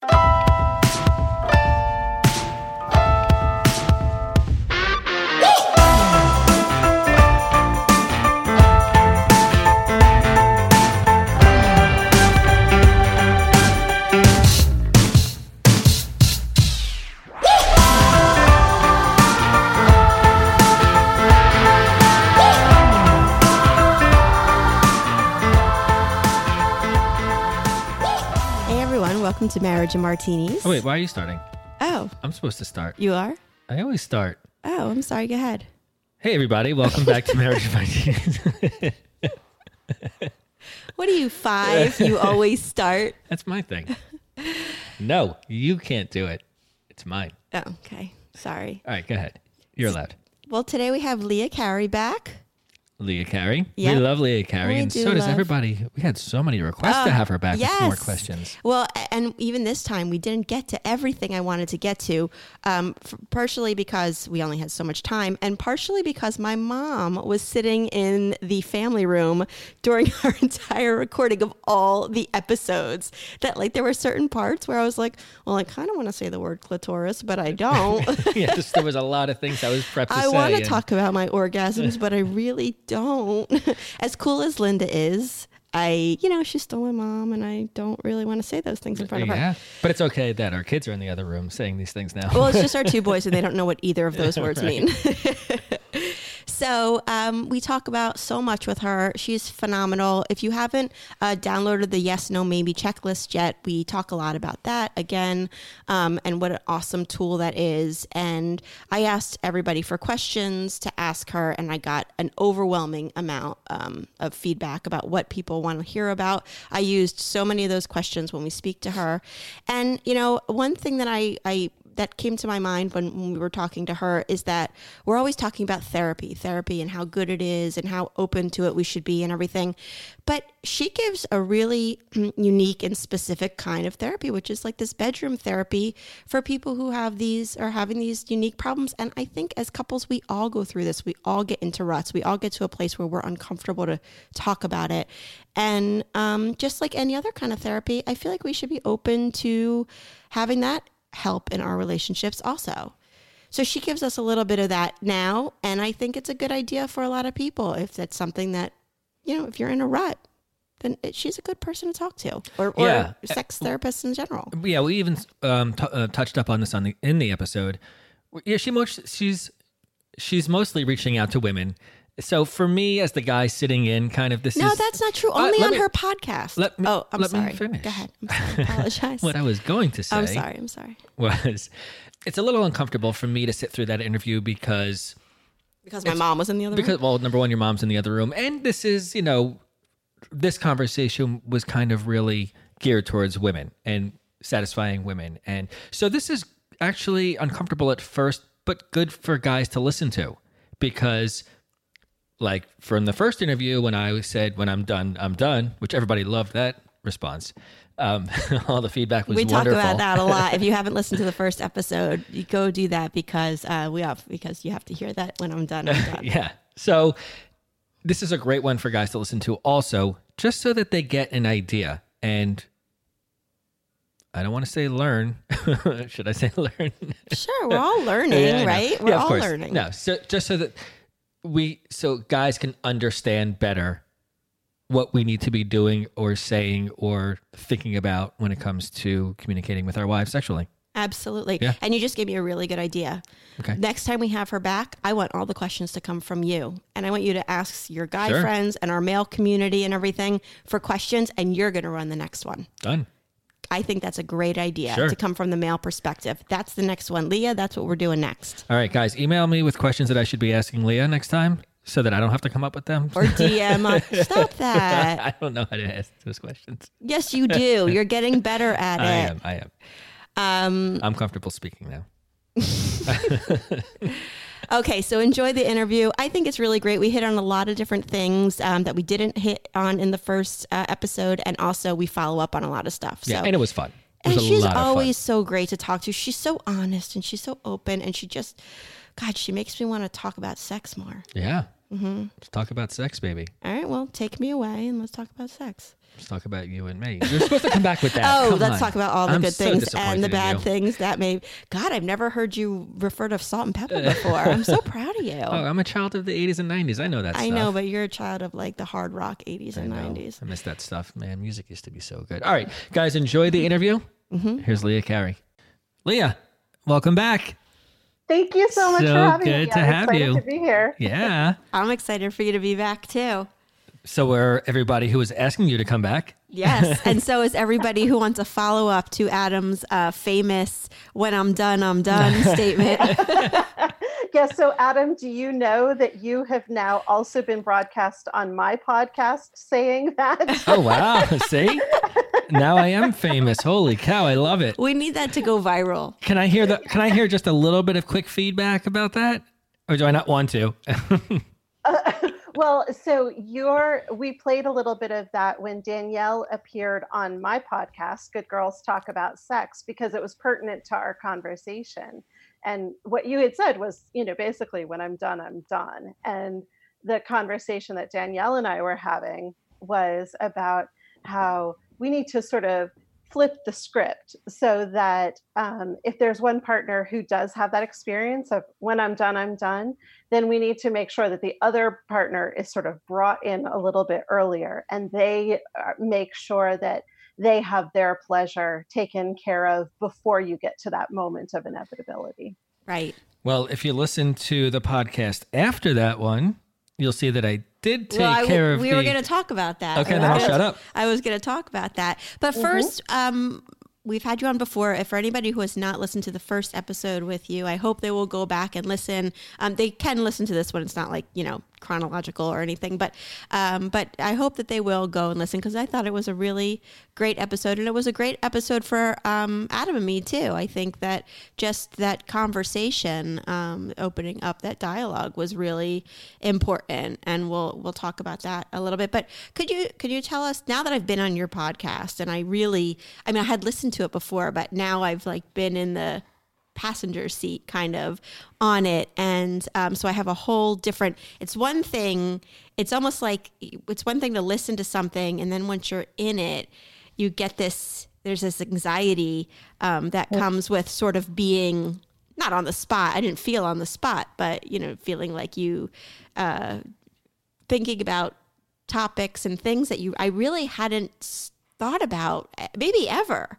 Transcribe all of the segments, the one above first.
Hey welcome to Marriage and Martinis. Oh wait, why are you starting? Oh, I'm supposed to start. you are? I always start. Oh, I'm sorry. Go ahead. Hey everybody, welcome back to Marriage and Martinis. What are you, five? you always start. That's my thing. No, you can't do it. It's mine. Oh, okay. Sorry. All right, go ahead. You're allowed. Well, today we have Leah Carey back. Leah Carey. Yeah. We love Leah Carey, We and do so does love- everybody. We had so many requests to Oh, have her back with more yes. questions. Well, a- and even this time, we didn't get to everything I wanted to get to, um, f- partially because we only had so much time, and partially because my mom was sitting in the family room during our entire recording of all the episodes. That, like, there were certain parts where I was like, well, I kind of want to say the word clitoris, but I don't. just, there was a lot of things I was prepped to I say. want to and- talk about my orgasms, but I really don't. as cool as Linda is, I, you know, she's still my mom, and I don't really want to say those things in front of her. Yeah, but it's okay that our kids are in the other room saying these things now. Well, it's just our two boys, and they don't know what either of those words mean. so um, we talk about so much with her. She's phenomenal. If you haven't uh, downloaded the Yes, No, Maybe checklist yet, we talk a lot about that again, um, and what an awesome tool that is. And I asked everybody for questions to ask her, and I got an overwhelming amount um, of feedback about what people want to hear about. I used so many of those questions when we speak to her, and you know, one thing that I I that came to my mind when, when we were talking to her is that we're always talking about therapy, therapy and how good it is and how open to it we should be and everything. But she gives a really unique and specific kind of therapy, which is like this bedroom therapy for people who have these or having these unique problems. And I think as couples, we all go through this. We all get into ruts. We all get to a place where we're uncomfortable to talk about it. And um, just like any other kind of therapy, I feel like we should be open to having that help in our relationships also. So she gives us a little bit of that now. And I think it's a good idea for a lot of people if that's something that, you know, if you're in a rut, then it, she's a good person to talk to or, or Yeah. sex therapists in general. yeah, we even um, t- uh, touched up on this on the in the episode. Yeah, she most she's she's mostly reaching out to women. So for me, as the guy sitting in, kind of this No, is that's not true. Uh, Only on me- her podcast. let me- oh, I'm let me sorry. finish. Go ahead. I'm sorry. I apologize. what I was going to say. I'm sorry. I'm sorry. Was it's a little uncomfortable for me to sit through that interview because Because my mom was in the other room. because well, number one, your mom's in the other room, and this is you know, this conversation was kind of really geared towards women and satisfying women, and so this is actually uncomfortable at first, but good for guys to listen to because. Like from the first interview, when I said, "When I'm done, I'm done," which everybody loved that response. Um, all the feedback was we talk wonderful. about that a lot. If you haven't listened to the first episode, you go do that because uh, we have because you have to hear that when I'm done. I'm done. Yeah. So this is a great one for guys to listen to also, just so that they get an idea. And I don't want to say learn. Should I say learn? Sure, we're all learning, Yeah, right? We're Yeah, of all course. learning. No, so just so that we so guys can understand better what we need to be doing or saying or thinking about when it comes to communicating with our wives sexually. Absolutely. Yeah. And you just gave me a really good idea. Okay. Next time we have her back, I want all the questions to come from you. And I want you to ask your guy Sure. friends and our male community and everything for questions, and you're going to run the next one. Done. I think that's a great idea Sure. to come from the male perspective. That's the next one. Leah, that's what we're doing next. All right, guys, email me with questions that I should be asking Leah next time so that I don't have to come up with them? Or DM on. Stop that. I don't know how to ask those questions. Yes, you do. You're getting better at I it. I am. I am. Um, I'm comfortable speaking now. Okay, so enjoy the interview. I think it's really great. We hit on a lot of different things um, that we didn't hit on in the first uh, episode, and also we follow up on a lot of stuff. So. Yeah, and it was fun. It and was she's lot of fun. always so great to talk to. She's so honest and she's so open, and she just, God, she makes me want to talk about sex more. Yeah. Mm-hmm. Let's talk about sex, baby. All right, well, take me away and let's talk about sex. Let's talk about you and me. You're supposed to come back with that. Oh, Come let's on. talk about all the I'm good so things and the bad things that may. God, I've never heard you refer to Salt-N-Pepa before. I'm so proud of you. Oh, I'm a child of the 80s and 90s. I know that I stuff. know, but you're a child of like the hard rock 80s I and know. 90s. I miss that stuff, man. Music used to be so good. All right, guys, enjoy the interview. Mm-hmm. Here's Leah Carey. Leah, welcome back. Thank you so much So for having good me. to I'm have excited you. to be here. Yeah. I'm excited for you to be back too. So, are everybody who was asking you to come back? Yes. and so is everybody who wants a follow up to Adam's uh, famous when I'm done, I'm done statement. Yes. So, Adam, do you know that you have now also been broadcast on my podcast saying that? Oh, wow. See? Now I am famous. Holy cow. I love it. we need that to go viral. Can I hear the can I hear just a little bit of quick feedback about that? Or do I not want to? Well, so you're, we played a little bit of that when Danielle appeared on my podcast, Good Girls Talk About Sex, because it was pertinent to our conversation. And what you had said was, you know, basically, when I'm done, I'm done. And the conversation that Danielle and I were having was about how we need to sort of flip the script so that um, if there's one partner who does have that experience of when I'm done, I'm done, then we need to make sure that the other partner is sort of brought in a little bit earlier and they uh, make sure that they have their pleasure taken care of before you get to that moment of inevitability. Right. well, if you listen to the podcast after that one, you'll see that I did take well, I- care of we the were going to talk about that. Okay, We then I'll gonna- shut up. I was going to talk about that. But 1st um, we've had you on before. If for anybody who has not listened to the first episode with you, I hope they will go back and listen. Um, they can listen to this one. It's not like you know chronological or anything, but um, but I hope that they will go and listen because I thought it was a really great episode, and it was a great episode for um, Adam and me too. I think that just that conversation, um, opening up that dialogue, was really important, and we'll we'll talk about that a little bit. But could you could you tell us now that I've been on your podcast and I really, I mean, I had listened to it before, but now I've like been in the passenger seat kind of on it. And um, so i have a whole different it's one thing it's almost like it's one thing to listen to something and then once you're in it you get this there's this anxiety um, that comes with sort of being not on the spot. I didn't feel on the spot but you know feeling like you uh, thinking about topics and things that you i really hadn't thought about eh, maybe ever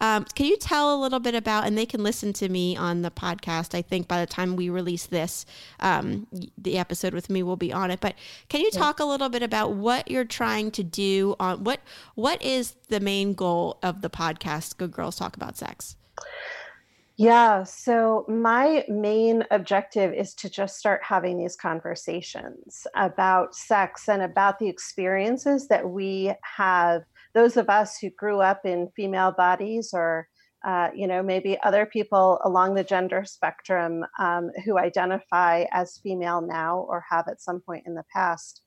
um, can you tell a little bit about, and they can listen to me on the podcast. I think by the time we release this, um, the episode with me will be on it. But can you talk a little bit about what you're trying to do on what what is the main goal of the podcast? Good Girls Talk About Sex. Yeah. So, my main objective is to just start having these conversations about sex and about the experiences that we have, those of us who grew up in female bodies or uh, you know, maybe other people along the gender spectrum um, who identify as female now or have at some point in the past,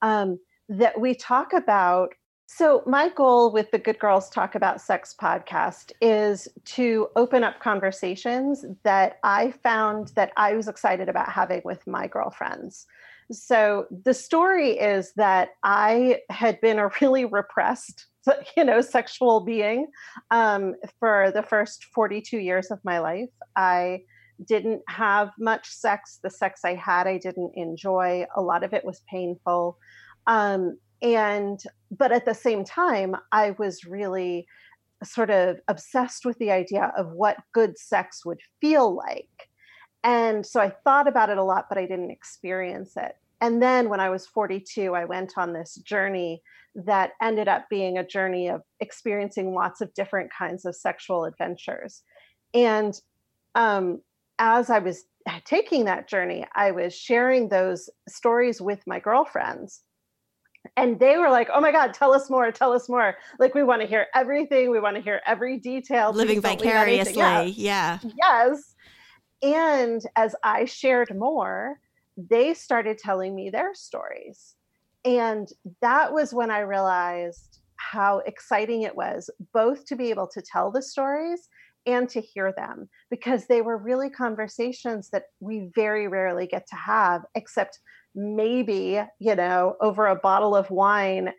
um, that we talk about so, my goal with the Good Girls Talk About Sex podcast is to open up conversations that I found that I was excited about having with my girlfriends. So, the story is that I had been a really repressed, you know, sexual being um, for the first 42 years of my life. I didn't have much sex. The sex I had, I didn't enjoy. A lot of it was painful. Um, and but at the same time i was really sort of obsessed with the idea of what good sex would feel like and so i thought about it a lot but i didn't experience it and then when i was 42 i went on this journey that ended up being a journey of experiencing lots of different kinds of sexual adventures and um, as i was taking that journey, I was sharing those stories with my girlfriends. And they were like, oh my God, tell us more, tell us more. Like, we want to hear everything. We want to hear every detail. Living vicariously. Yeah. Yes. And as I shared more, they started telling me their stories. And that was when I realized how exciting it was both to be able to tell the stories and to hear them because they were really conversations that we very rarely get to have, except maybe, you know, over a bottle of wine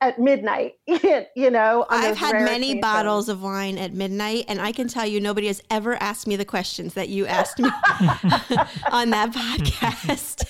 at midnight, you know. I've had many occasions. bottles of wine at midnight, and I can tell you nobody has ever asked me the questions that you asked me on that podcast.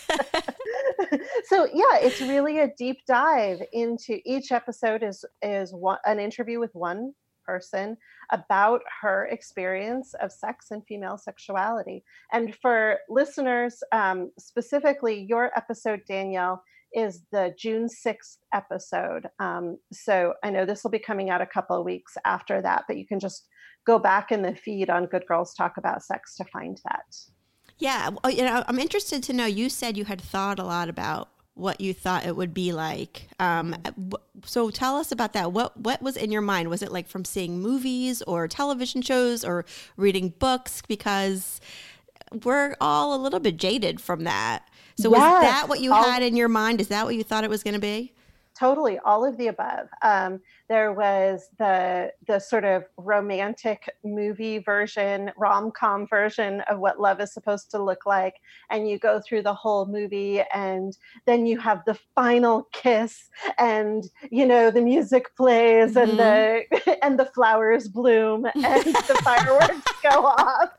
so yeah, it's really a deep dive into each episode is is one, an interview with one person about her experience of sex and female sexuality. And for listeners, um, specifically, your episode, Danielle, is the June 6th episode. Um, so I know this will be coming out a couple of weeks after that, but you can just go back in the feed on Good Girls Talk About Sex to find that. Yeah, you know, I'm interested to know. You said you had thought a lot about what you thought it would be like. Um, so tell us about that. What what was in your mind? Was it like from seeing movies or television shows or reading books? Because we're all a little bit jaded from that. So yes, was that what you all, had in your mind? Is that what you thought it was going to be? Totally, all of the above. Um, there was the the sort of romantic movie version, rom com version of what love is supposed to look like, and you go through the whole movie, and then you have the final kiss, and you know the music plays, mm-hmm. and the and the flowers bloom, and the fireworks go off.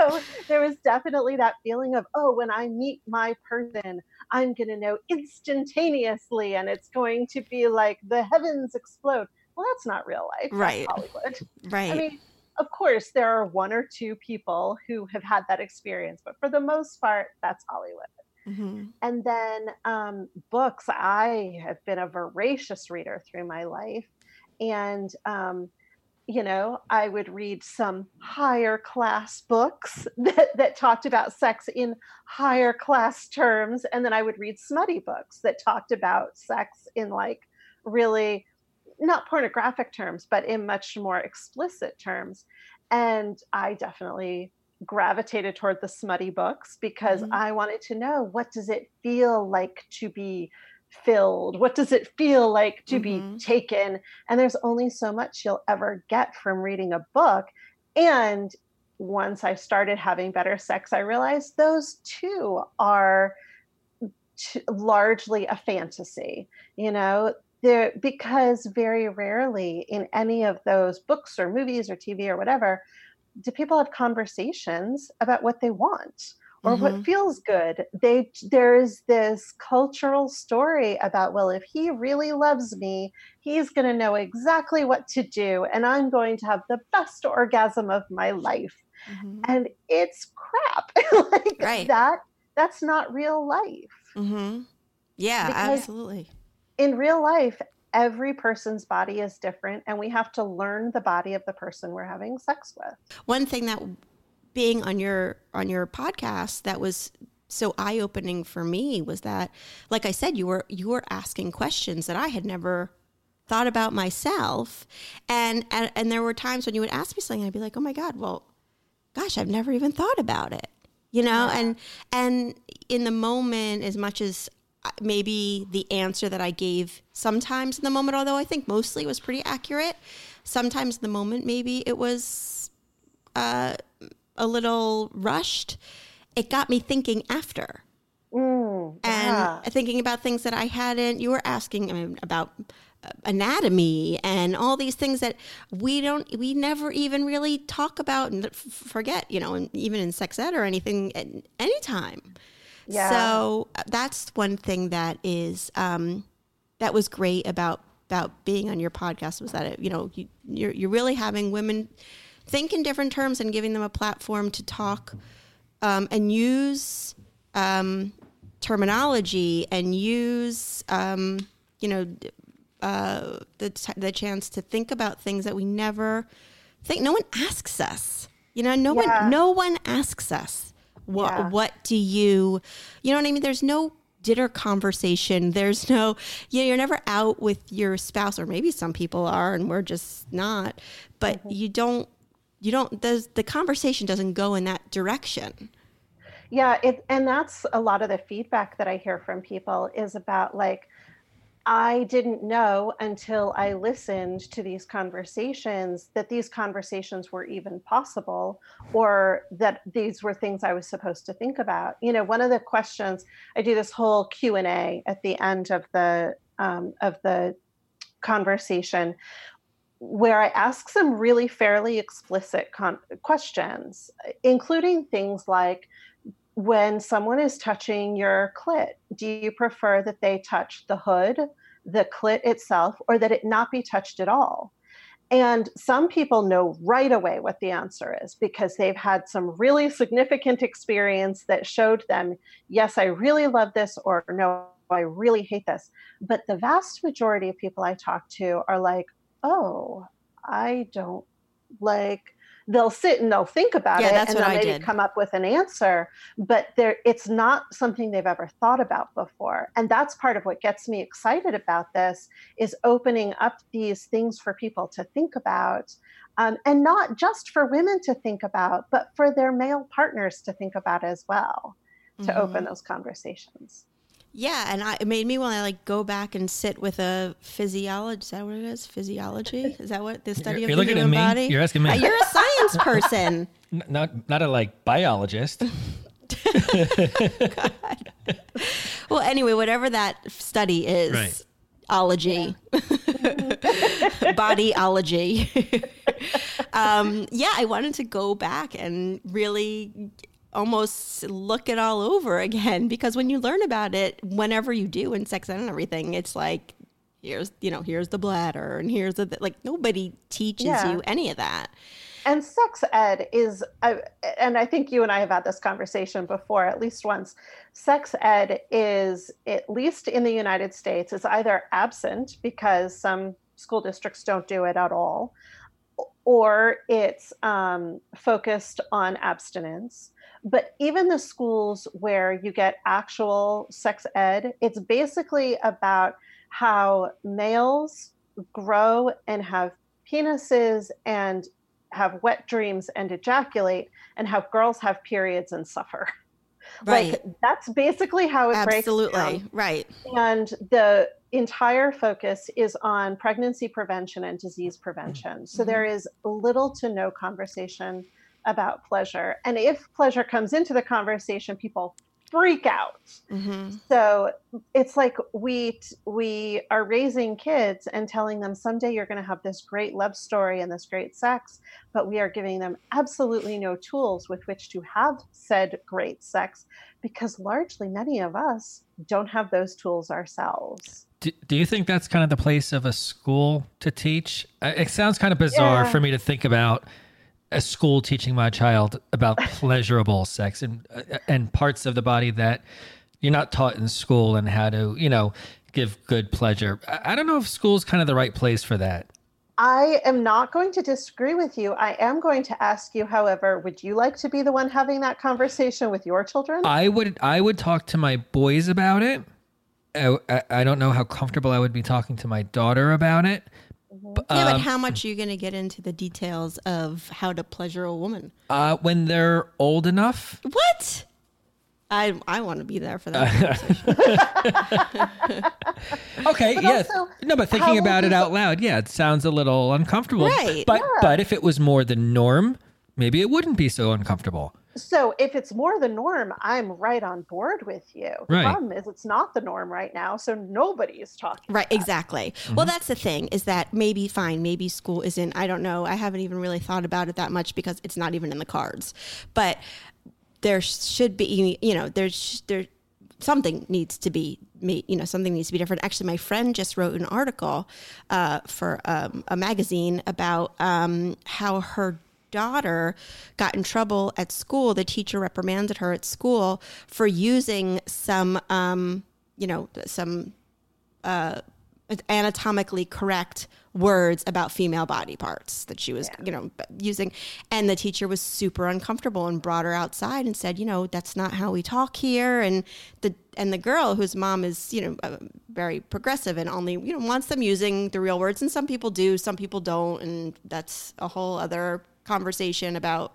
So there was definitely that feeling of, oh, when I meet my person, I'm going to know instantaneously, and it's going to be like the heavens explode. Well, that's not real life. Right. Hollywood. Right. I mean, of course, there are one or two people who have had that experience, but for the most part, that's Hollywood. Mm-hmm. And then um, books, I have been a voracious reader through my life. And um, you know, I would read some higher class books that, that talked about sex in higher class terms. And then I would read smutty books that talked about sex in like really not pornographic terms, but in much more explicit terms. And I definitely gravitated toward the smutty books because mm-hmm. I wanted to know what does it feel like to be filled? What does it feel like to mm-hmm. be taken? And there's only so much you'll ever get from reading a book. And once I started having better sex, I realized those too are t- largely a fantasy. You know, there because very rarely in any of those books or movies or TV or whatever do people have conversations about what they want or mm-hmm. what feels good they there's this cultural story about well if he really loves me he's going to know exactly what to do and i'm going to have the best orgasm of my life mm-hmm. and it's crap like right. that that's not real life mm-hmm. yeah because absolutely in real life every person's body is different and we have to learn the body of the person we're having sex with one thing that being on your on your podcast that was so eye-opening for me was that like I said you were you were asking questions that I had never thought about myself and and, and there were times when you would ask me something I'd be like oh my god well gosh I've never even thought about it you know yeah. and and in the moment as much as uh, maybe the answer that I gave sometimes in the moment although I think mostly was pretty accurate sometimes in the moment maybe it was uh a little rushed, it got me thinking after. Mm, yeah. And thinking about things that I hadn't, you were asking about uh, anatomy and all these things that we don't, we never even really talk about and forget, you know, even in sex ed or anything, at any time. Yeah. So uh, that's one thing that is, um, that was great about, about being on your podcast was that, it, you know, you, you're, you're really having women think in different terms and giving them a platform to talk um, and use um, terminology and use um, you know uh, the t- the chance to think about things that we never think. No one asks us. You know, no yeah. one no one asks us What yeah. what do you you know what I mean? There's no dinner conversation. There's no, you know, you're never out with your spouse, or maybe some people are, and we're just not. But mm-hmm. you don't, you don't. The the conversation doesn't go in that direction. Yeah, it, and that's a lot of the feedback that I hear from people is about like, I didn't know until I listened to these conversations that these conversations were even possible or that these were things I was supposed to think about. You know, one of the questions I do this whole Q&A at the end of the um, of the conversation where I ask some really fairly explicit con- questions, including things like when someone is touching your clit, do you prefer that they touch the hood, the clit itself, or that it not be touched at all? And some people know right away what the answer is because they've had some really significant experience that showed them, yes, I really love this, or no, I really hate this. But the vast majority of people I talk to are like, oh, I don't like they'll sit and they'll think about yeah, it and they'll maybe come up with an answer but there it's not something they've ever thought about before. And that's part of what gets me excited about this is opening up these things for people to think about um, and not just for women to think about but for their male partners to think about as well to mm-hmm. open those conversations yeah, and I, it made me want to like go back and sit with a physiology. Is that what it is? Physiology? Is that what the study you're, of you're the human body? You're asking me. Uh, you're a science person. not not a like biologist. well, anyway, whatever that study is, right. ology, yeah. bodyology. um, yeah, I wanted to go back and really almost look it all over again because when you learn about it whenever you do in sex ed and everything it's like here's you know here's the bladder and here's the like nobody teaches yeah. you any of that. And sex ed is uh, and i think you and i have had this conversation before at least once. Sex ed is at least in the united states is either absent because some school districts don't do it at all or it's um, focused on abstinence but even the schools where you get actual sex ed, it's basically about how males grow and have penises and have wet dreams and ejaculate, and how girls have periods and suffer. Right. Like that's basically how it Absolutely. breaks down. Right. And the entire focus is on pregnancy prevention and disease prevention. So mm-hmm. there is little to no conversation about pleasure. And if pleasure comes into the conversation, people freak out. Mm-hmm. So it's like we we are raising kids and telling them someday you're going to have this great love story and this great sex, but we are giving them absolutely no tools with which to have said great sex because largely many of us don't have those tools ourselves. Do, do you think that's kind of the place of a school to teach? It sounds kind of bizarre yeah. for me to think about a school teaching my child about pleasurable sex and uh, and parts of the body that you're not taught in school and how to you know give good pleasure. I don't know if school's kind of the right place for that. I am not going to disagree with you. I am going to ask you, however, would you like to be the one having that conversation with your children? I would. I would talk to my boys about it. I, I don't know how comfortable I would be talking to my daughter about it Mm-hmm. Yeah, but um, how much are you going to get into the details of how to pleasure a woman? Uh, when they're old enough. What? I I want to be there for that okay, but yeah. No, but thinking about it out loud, yeah, it sounds a little uncomfortable. Right. But yeah. but if it was more the norm, maybe it wouldn't be so uncomfortable. So if it's more the norm, I'm right on board with you. The right. problem is it's not the norm right now, so nobody is talking. Right, exactly. Mm-hmm. Well, that's the thing is that maybe fine, maybe school isn't. I don't know. I haven't even really thought about it that much because it's not even in the cards. But there should be, you know, there's there something needs to be you know something needs to be different actually my friend just wrote an article uh, for um, a magazine about um, how her daughter got in trouble at school. The teacher reprimanded her at school for using some, um, you know, some uh, anatomically correct words about female body parts that she was, yeah. you know, using. And the teacher was super uncomfortable and brought her outside and said, you know, that's not how we talk here. And the and the girl whose mom is, you know, uh, very progressive and only, you know, wants them using the real words. And some people do, some people don't, and that's a whole other conversation about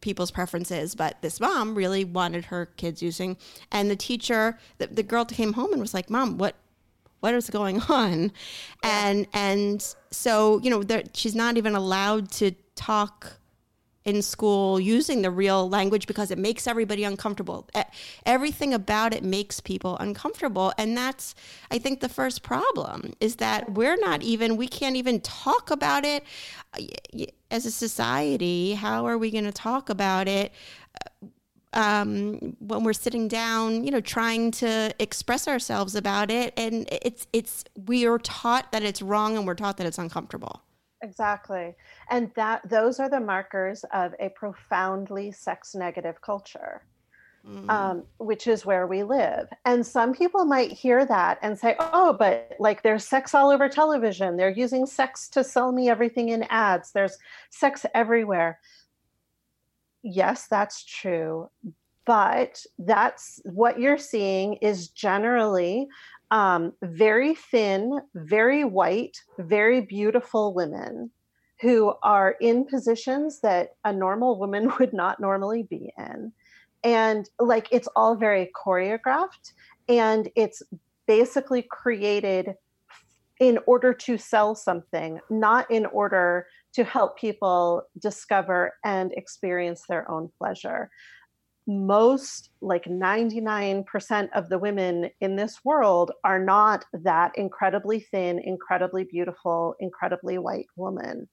people's preferences but this mom really wanted her kids using and the teacher the, the girl came home and was like mom what what is going on? Yeah. and and so you know she's not even allowed to talk in school using the real language because it makes everybody uncomfortable. Everything about it makes people uncomfortable and that's i think the first problem is that we're not even we can't even talk about it as a society how are we going to talk about it um, when we're sitting down, you know, trying to express ourselves about it, and it's it's we are taught that it's wrong, and we're taught that it's uncomfortable. Exactly, and that those are the markers of a profoundly sex negative culture. Mm. Um, which is where we live. And some people might hear that and say, oh, but like there's sex all over television. They're using sex to sell me everything in ads. There's sex everywhere yes, that's true. But that's what you're seeing is generally um, very thin, very white, very beautiful women who are in positions that a normal woman would not normally be in. And like it's all very choreographed and it's basically created in order to sell something, not in order to help people discover and experience their own pleasure. Most, like 99% of the women in this world, are not that incredibly thin, incredibly beautiful, incredibly white woman.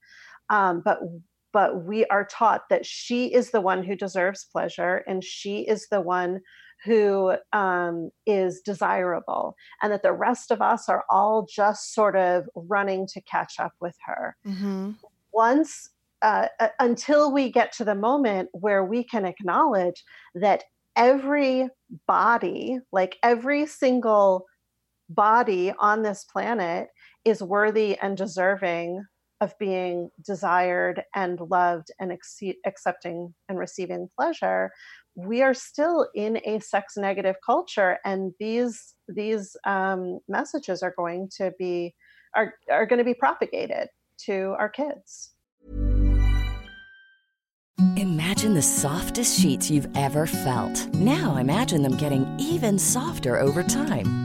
Um, but but we are taught that she is the one who deserves pleasure and she is the one who um, is desirable, and that the rest of us are all just sort of running to catch up with her. Mm-hmm once uh, uh, until we get to the moment where we can acknowledge that every body, like every single body on this planet, is worthy and deserving of being desired and loved and accepting and receiving pleasure we are still in a sex negative culture and these these um, messages are going to be are, are going to be propagated to our kids. Imagine the softest sheets you've ever felt. Now imagine them getting even softer over time.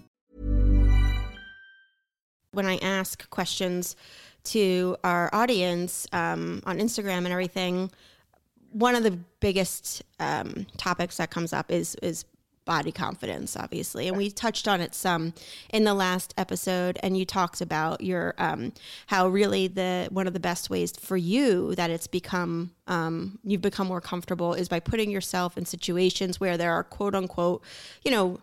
when I ask questions to our audience um, on Instagram and everything, one of the biggest um, topics that comes up is is body confidence, obviously, and we touched on it some in the last episode. And you talked about your um, how really the one of the best ways for you that it's become um, you've become more comfortable is by putting yourself in situations where there are quote unquote, you know,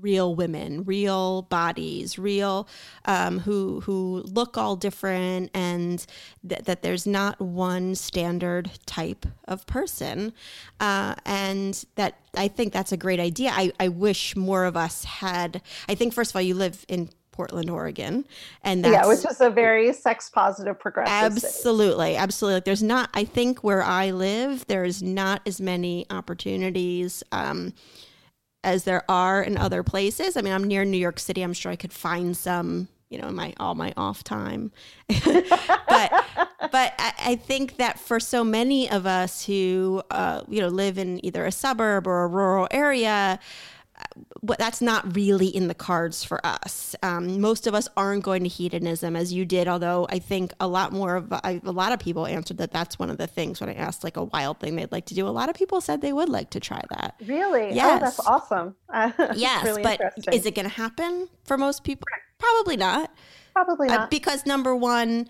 real women, real bodies, real um, who who look all different, and th- that there's not one standard type of person, uh, and that I think that's a great idea. I, I wish more of us had. I think first of all, you live in Portland, Oregon, and that's, yeah, which is a very sex positive progressive. Absolutely, city. absolutely. There's not. I think where I live, there's not as many opportunities. Um, as there are in other places. I mean, I'm near New York City. I'm sure I could find some, you know, my all my off time. but but I, I, think that for so many of us who uh, you know live in either a suburb or a rural area, that's not really in the cards for us. Um, most of us aren't going to hedonism as you did, although I think a lot more of a lot of people answered that that's one of the things when I asked like a wild thing they'd like to do. A lot of people said they would like to try that. Really? Yes. Oh, that's awesome. yes, really but is it going to happen for most people? Probably not. Probably uh, not. Uh, because number one,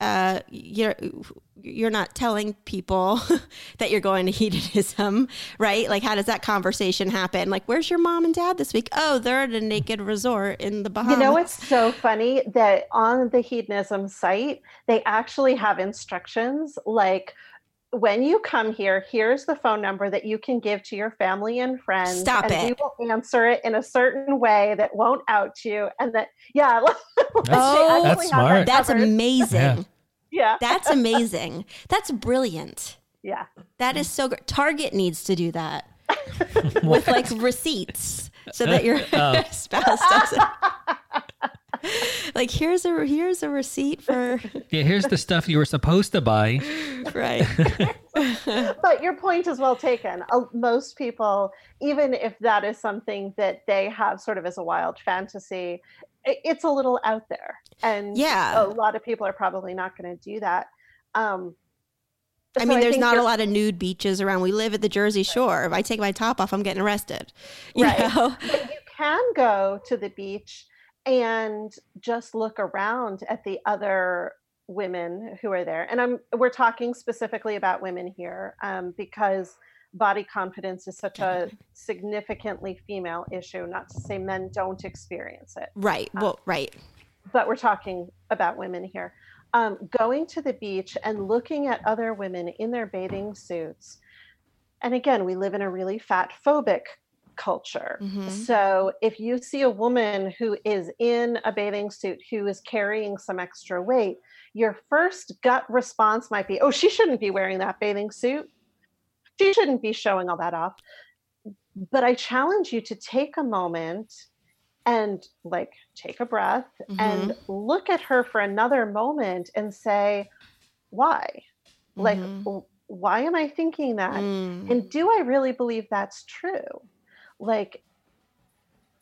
uh, you're you're not telling people that you're going to hedonism, right? Like, how does that conversation happen? Like, where's your mom and dad this week? Oh, they're at a naked resort in the Bahamas. You know, it's so funny that on the hedonism site, they actually have instructions like, when you come here, here's the phone number that you can give to your family and friends. Stop and it. We will answer it in a certain way that won't out you. And that, yeah. oh, that's smart. That's amazing. Yeah. Yeah. That's amazing. That's brilliant. Yeah. That is so great. Target needs to do that with like receipts so that your oh. spouse doesn't. like here's a here's a receipt for yeah here's the stuff you were supposed to buy right but your point is well taken uh, most people even if that is something that they have sort of as a wild fantasy it's a little out there and yeah a lot of people are probably not going to do that um, I mean, there's not a lot of nude beaches around. We live at the Jersey Shore. If I take my top off, I'm getting arrested. You right. Know? But you can go to the beach and just look around at the other women who are there and i'm we're talking specifically about women here um, because body confidence is such a significantly female issue not to say men don't experience it right um, well right but we're talking about women here um, going to the beach and looking at other women in their bathing suits and again we live in a really fat phobic culture. Mm-hmm. So if you see a woman who is in a bathing suit who is carrying some extra weight, your first gut response might be, oh, she shouldn't be wearing that bathing suit. She shouldn't be showing all that off. But I challenge you to take a moment and like take a breath mm-hmm. and look at her for another moment and say, why? Mm-hmm. Like, why am I thinking that? Mm. And do I really believe that's true? like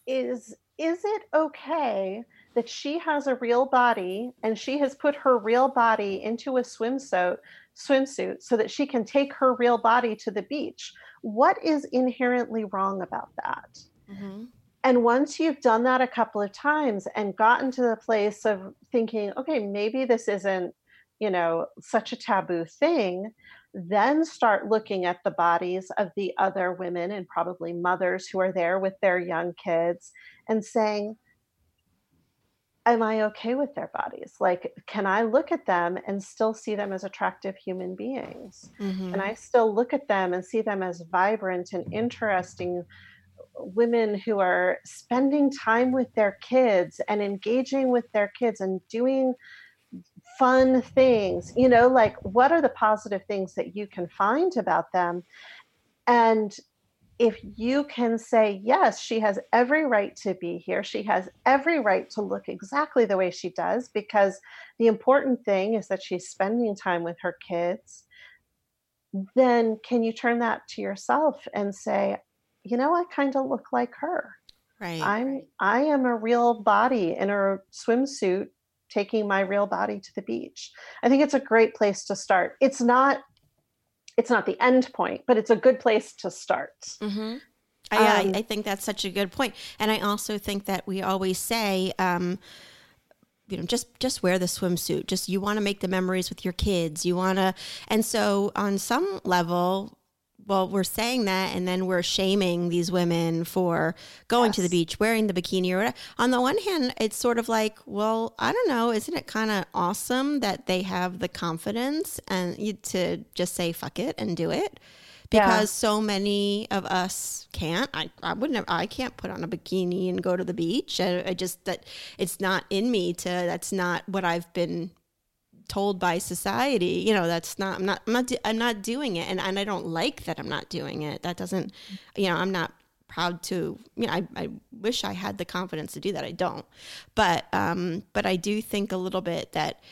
is is it okay that she has a real body and she has put her real body into a swimsuit swimsuit so that she can take her real body to the beach what is inherently wrong about that mm-hmm. And once you've done that a couple of times and gotten to the place of thinking okay maybe this isn't you know such a taboo thing then start looking at the bodies of the other women and probably mothers who are there with their young kids and saying, Am I okay with their bodies? Like, can I look at them and still see them as attractive human beings? Mm-hmm. And I still look at them and see them as vibrant and interesting women who are spending time with their kids and engaging with their kids and doing fun things you know like what are the positive things that you can find about them? And if you can say yes she has every right to be here. She has every right to look exactly the way she does because the important thing is that she's spending time with her kids then can you turn that to yourself and say you know i kind of look like her right i'm i am a real body in a swimsuit taking my real body to the beach. I think it's a great place to start. It's not it's not the end point, but it's a good place to start. Mm-hmm. I, um, I, think that's such a good point, and I also think that we always say, um, you know, just just wear the swimsuit. Just you want to make the memories with your kids. You want to, and so on some level, well, we're saying that, and then we're shaming these women for going yes. to the beach, wearing the bikini or whatever. On the one hand, it's sort of like, well, I don't know, isn't it kind of awesome that they have the confidence and to just say fuck it and do it? Because yeah. so many of us can't. I, I wouldn't have, I can't put on a bikini and go to the beach. I, I just that it's not in me to. That's not what I've been told by society you know that's not i'm not i'm not i'm not doing it. And, and i don't like that i'm not doing it. That doesn't you know i'm not proud to you know I, I wish i had the confidence to do that. I don't. But um but i do think a little bit that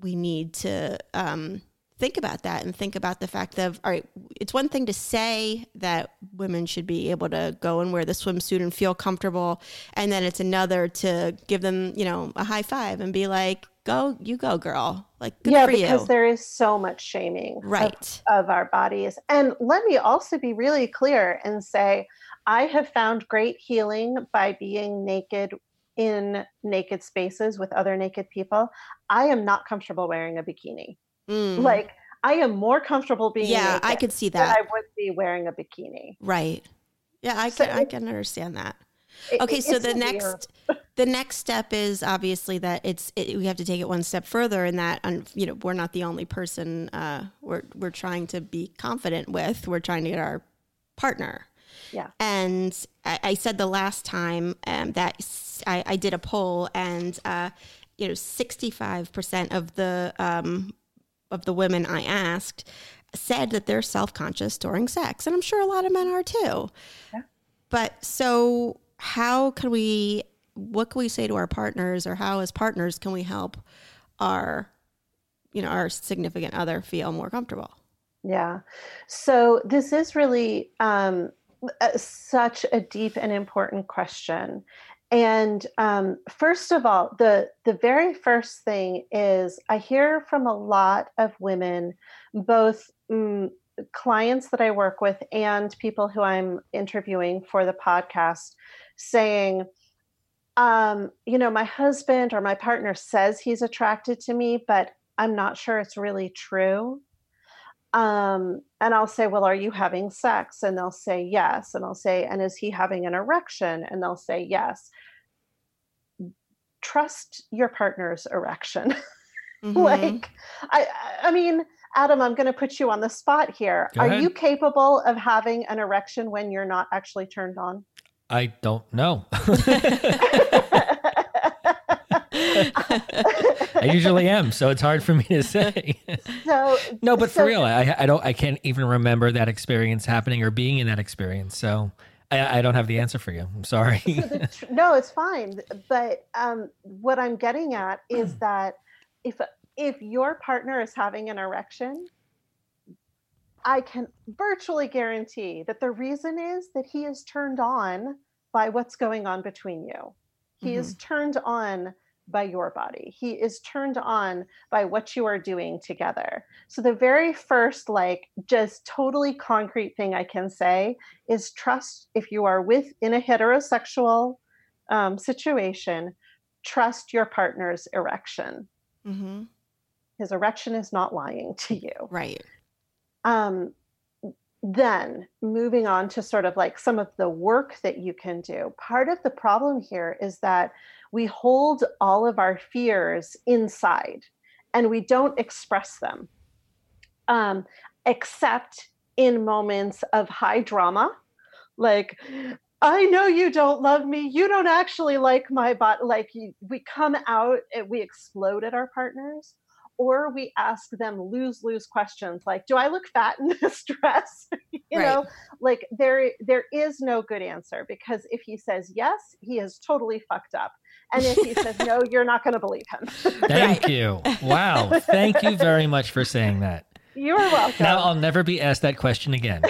we need to um think about that and think about the fact of all right it's one thing to say that women should be able to go and wear the swimsuit and feel comfortable and then it's another to give them you know a high five and be like go you go girl like yeah because you. there is so much shaming right of, of our bodies and let me also be really clear and say i have found great healing by being naked in naked spaces with other naked people, I am not comfortable wearing a bikini. Mm. Like I am more comfortable being yeah, I could see that. I would be wearing a bikini. Right. Yeah, I so can I can understand that. Okay, it, so the next the next step is obviously that it's it, we have to take it one step further in that you know we're not the only person uh, we're we're trying to be confident with. We're trying to get our partner. Yeah. And I, I said the last time um, that I, I, did a poll, and uh, you know, sixty five percent of the um, of the women I asked said that they're self conscious during sex, and I'm sure a lot of men are too. Yeah. But so, how can we? What can we say to our partners, or how, as partners, can we help our, you know, our significant other feel more comfortable? Yeah. So this is really um, such a deep and important question. And um, first of all, the the very first thing is I hear from a lot of women, both mm, clients that I work with and people who I'm interviewing for the podcast saying, um, you know, my husband or my partner says he's attracted to me, but I'm not sure it's really true. Um, and I'll say, Well, are you having sex? And they'll say, Yes. And I'll say, And is he having an erection? And they'll say, Yes. Trust your partner's erection. Mm-hmm. like, I, I mean, Adam, I'm going to put you on the spot here. Go Are ahead. you capable of having an erection when you're not actually turned on? I don't know. I usually am, so it's hard for me to say. So no, but so, for real, I, I don't, I can't even remember that experience happening or being in that experience. So I, I don't have the answer for you. I'm sorry. So no, it's fine. But um, what I'm getting at is that if if your partner is having an erection, I can virtually guarantee that the reason is that he is turned on by what's going on between you. He mm-hmm. is turned on by your body. He is turned on by what you are doing together. So, the very first, like, just totally concrete thing I can say is trust if you are with in a heterosexual um, situation, trust your partner's erection. Mm-hmm his erection is not lying to you. Right. Um, then moving on to sort of like some of the work that you can do. Part of the problem here is that we hold all of our fears inside and we don't express them, um, except in moments of high drama, like I know you don't love me. You don't actually like my body. Like you, we come out, and we explode at our partners or we ask them lose lose questions like do i look fat in this dress you right. know like there there is no good answer because if he says yes he is totally fucked up and if he says no you're not going to believe him thank you wow thank you very much for saying that you're welcome now i'll never be asked that question again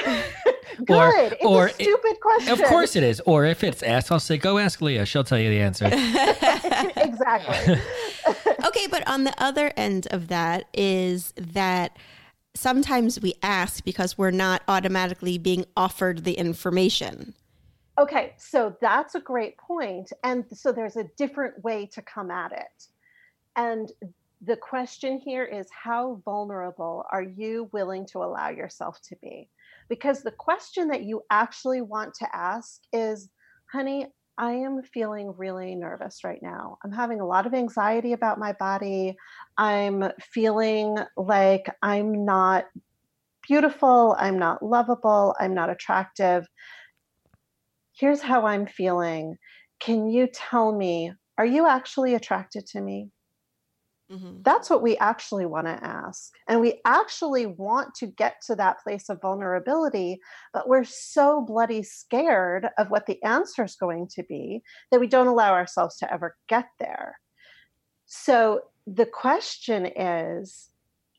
Good. Or, it's or a stupid it, question. Of course it is. Or if it's asked, I'll say, go ask Leah. She'll tell you the answer. exactly. okay, but on the other end of that is that sometimes we ask because we're not automatically being offered the information. Okay, so that's a great point. And so there's a different way to come at it. And the question here is how vulnerable are you willing to allow yourself to be? Because the question that you actually want to ask is, honey, I am feeling really nervous right now. I'm having a lot of anxiety about my body. I'm feeling like I'm not beautiful. I'm not lovable. I'm not attractive. Here's how I'm feeling. Can you tell me, are you actually attracted to me? Mm-hmm. That's what we actually want to ask. And we actually want to get to that place of vulnerability, but we're so bloody scared of what the answer is going to be that we don't allow ourselves to ever get there. So the question is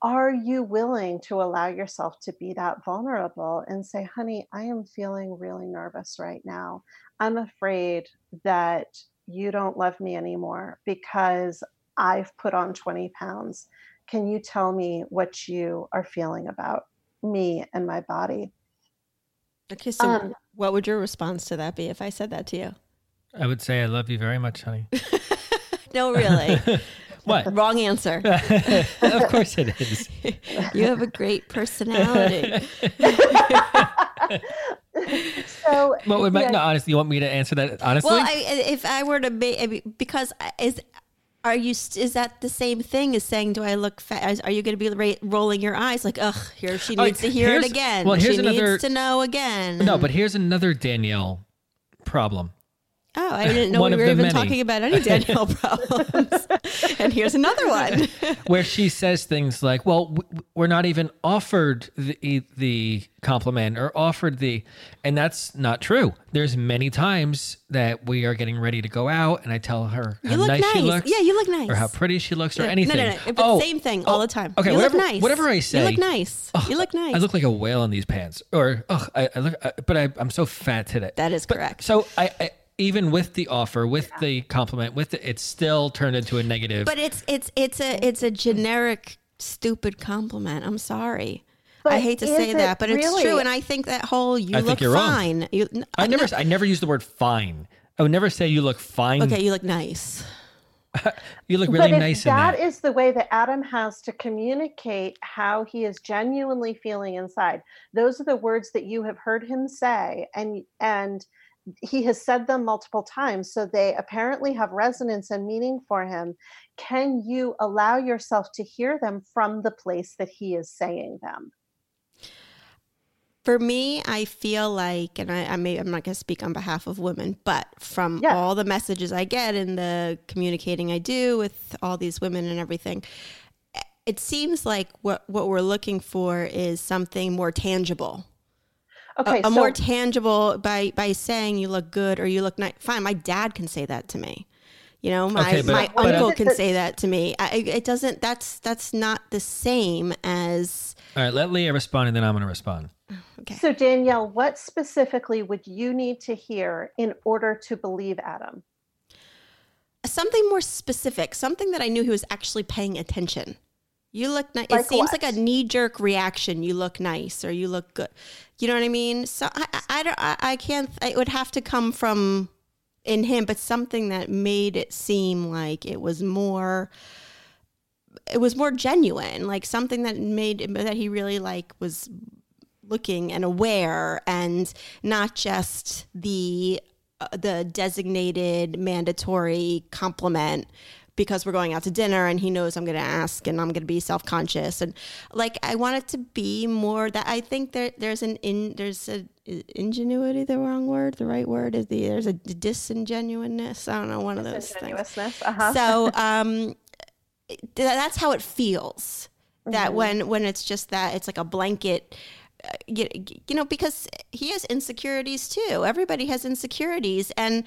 are you willing to allow yourself to be that vulnerable and say, honey, I am feeling really nervous right now. I'm afraid that you don't love me anymore because I've put on 20 pounds. Can you tell me what you are feeling about me and my body? Okay, so um, what would your response to that be if I said that to you? I would say I love you very much, honey. no, really. what? Wrong answer. of course it is. you have a great personality. so, what would make yeah. no honestly? You want me to answer that honestly? Well, I, if I were to be because is are you is that the same thing as saying do i look fat are you going to be ra- rolling your eyes like ugh here she oh, needs oh, to hear it again. well here's she another, needs to know again. No but here's another danielle problem Oh, I didn't know we were even many. talking about any Danielle problems. and here's another one where she says things like, "Well, we're not even offered the the compliment or offered the," and that's not true. There's many times that we are getting ready to go out, and I tell her how nice, nice, she looks. Yeah, you look nice, or how pretty she looks, or anything. No, no, no. oh, same thing oh, all the time. Okay, you whatever, look nice. Whatever I say, you look nice. Oh, you look nice. I look like a whale in these pants, or oh, I, I look, I, but I, am so fat today. That is but, correct. So I, I even with the offer, with yeah. the compliment, with the, it's still turned into a negative. But it's it's it's a it's a generic stupid compliment. I'm sorry. But I hate to say that, but really? it's true, and I think that whole "you I look fine." You, I never, no. I never use the word "fine." I would never say "you look fine." Okay, you look nice. you look really but nice. That, that is the way that Adam has to communicate how he is genuinely feeling inside. Those are the words that you have heard him say, and and he has said them multiple times, so they apparently have resonance and meaning for him. Can you allow yourself to hear them from the place that he is saying them? For me, I feel like, and I, I may, I'm not going to speak on behalf of women, but from yeah. all the messages I get and the communicating I do with all these women and everything, it seems like what, what we're looking for is something more tangible Okay, a, a so, more tangible by by saying you look good or you look nice. Fine, my dad can say that to me. You know, my okay, but, my but, uncle can say that to me. I, it doesn't. That's that's not the same as. All right, let Leah respond, and then I'm going to respond. Okay. So Danielle, what specifically would you need to hear in order to believe Adam? Something more specific, something that I knew he was actually paying attention. You look nice. Like it seems what? like a knee jerk reaction. You look nice or you look good. You know what I mean? So I, I, I, I can't, it would have to come from in him, but something that made it seem like it was more, it was more genuine, like something that made, that he really like was looking and aware and not just the, uh, the designated mandatory compliment because we're going out to dinner and he knows I'm going to ask and I'm going to be self conscious and like I want it to be more that I think there there's an in there's a ingenuity the wrong word the right word is the there's a disingenuousness I don't know one of those things uh-huh. so um that's how it feels that mm-hmm. when when it's just that it's like a blanket you, you know, because he has insecurities too. Everybody has insecurities. And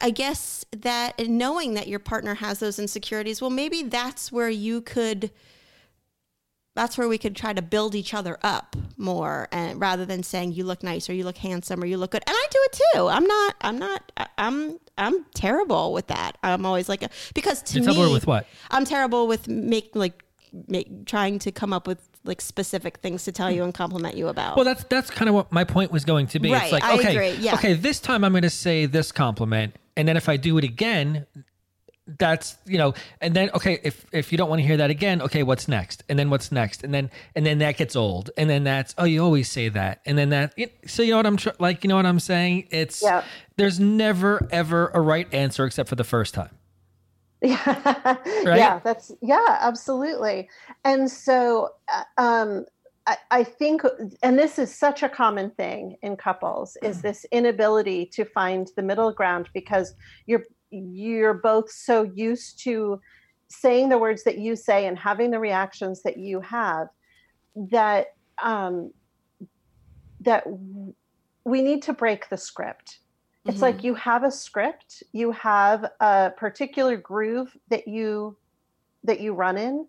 I guess that knowing that your partner has those insecurities, well, maybe that's where you could that's where we could try to build each other up more and rather than saying you look nice or you look handsome or you look good and i do it too i'm not i'm not i'm i'm terrible with that i'm always like a, because to You're me with what i'm terrible with make like make, trying to come up with like specific things to tell hmm. you and compliment you about. Well, that's that's kind of what my point was going to be. Right, it's like, I okay, agree, yeah. okay, this time I'm going to say this compliment, and then if I do it again, that's you know, and then okay, if if you don't want to hear that again, okay, what's next? And then what's next? And then and then that gets old, and then that's oh, you always say that, and then that. So you know what I'm tr- like, you know what I'm saying? It's yeah. there's never ever a right answer except for the first time. Yeah, right? yeah, that's yeah, absolutely. And so, uh, um, I, I think, and this is such a common thing in couples, is mm. this inability to find the middle ground because you're you're both so used to saying the words that you say and having the reactions that you have that um, that we need to break the script it's mm-hmm. like you have a script, you have a particular groove that you that you run in,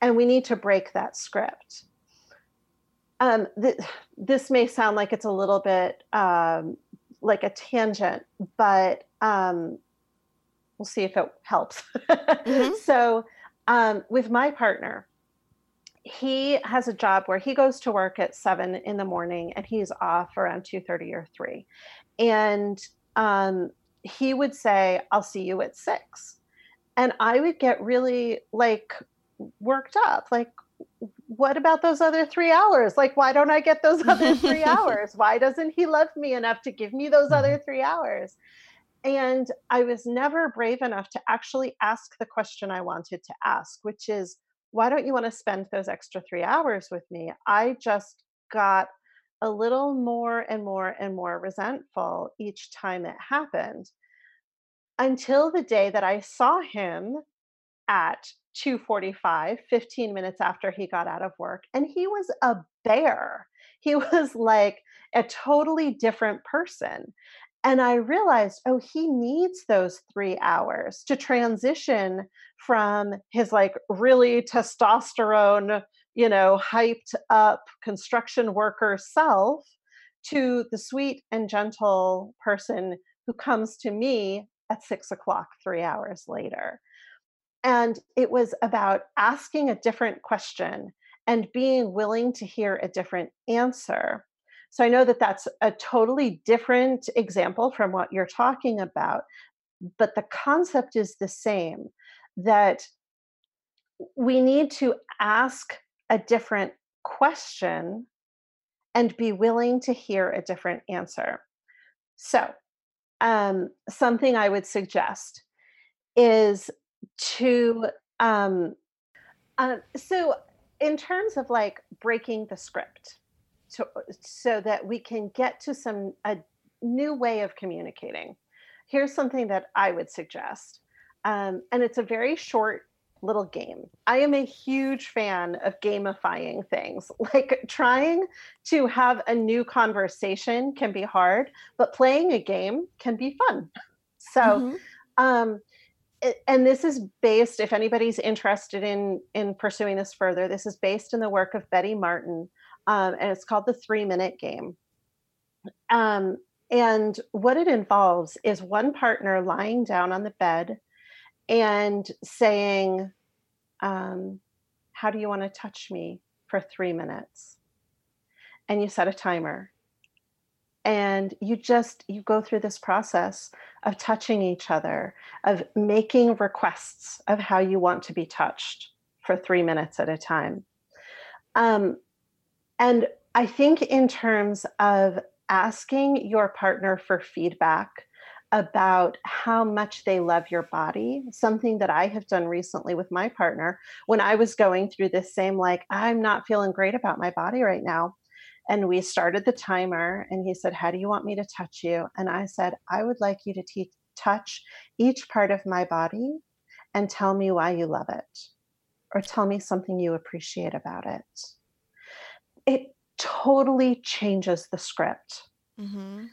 and we need to break that script. Um, th- this may sound like it's a little bit um, like a tangent, but um, we'll see if it helps. mm-hmm. So, um, with my partner, he has a job where he goes to work at seven in the morning and he's off around two thirty or three, and um, he would say, I'll see you at six. And I would get really like worked up. Like, what about those other three hours? Like, why don't I get those other three hours? Why doesn't he love me enough to give me those other mm-hmm. three hours? And I was never brave enough to actually ask the question I wanted to ask, which is, why don't you want to spend those extra three hours with me? I just got a little more and more and more resentful each time it happened until the day that I saw him at 2:45 15 minutes after he got out of work and he was a bear. He was like a totally different person and I realized, oh, he needs those three hours to transition from his like really testosterone, you know, hyped up construction worker self to the sweet and gentle person who comes to me at six o'clock, three hours later. And it was about asking a different question and being willing to hear a different answer so I know that that's a totally different example from what you're talking about, but the concept is the same that we need to ask a different question and be willing to hear a different answer. So, um, something I would suggest is to, um, uh, so in terms of like breaking the script, to, so that we can get to some a new way of communicating. Here's something that I would suggest, um, and it's a very short little game. I am a huge fan of gamifying things. Like trying to have a new conversation can be hard, but playing a game can be fun. So, mm-hmm. um, and this is based if anybody's interested in in pursuing this further this is based in the work of betty martin um, and it's called the three minute game. Um, and what it involves is one partner lying down on the bed and saying, um, How do you want to touch me for three minutes? And you set a timer. And you just you go through this process of touching each other, of making requests of how you want to be touched for three minutes at a time. Um, and I think, in terms of asking your partner for feedback about how much they love your body, something that I have done recently with my partner when I was going through this same, like, I'm not feeling great about my body right now. And we started the timer, and he said, How do you want me to touch you? And I said, I would like you to te- touch each part of my body and tell me why you love it, or tell me something you appreciate about it it totally changes the script mm-hmm.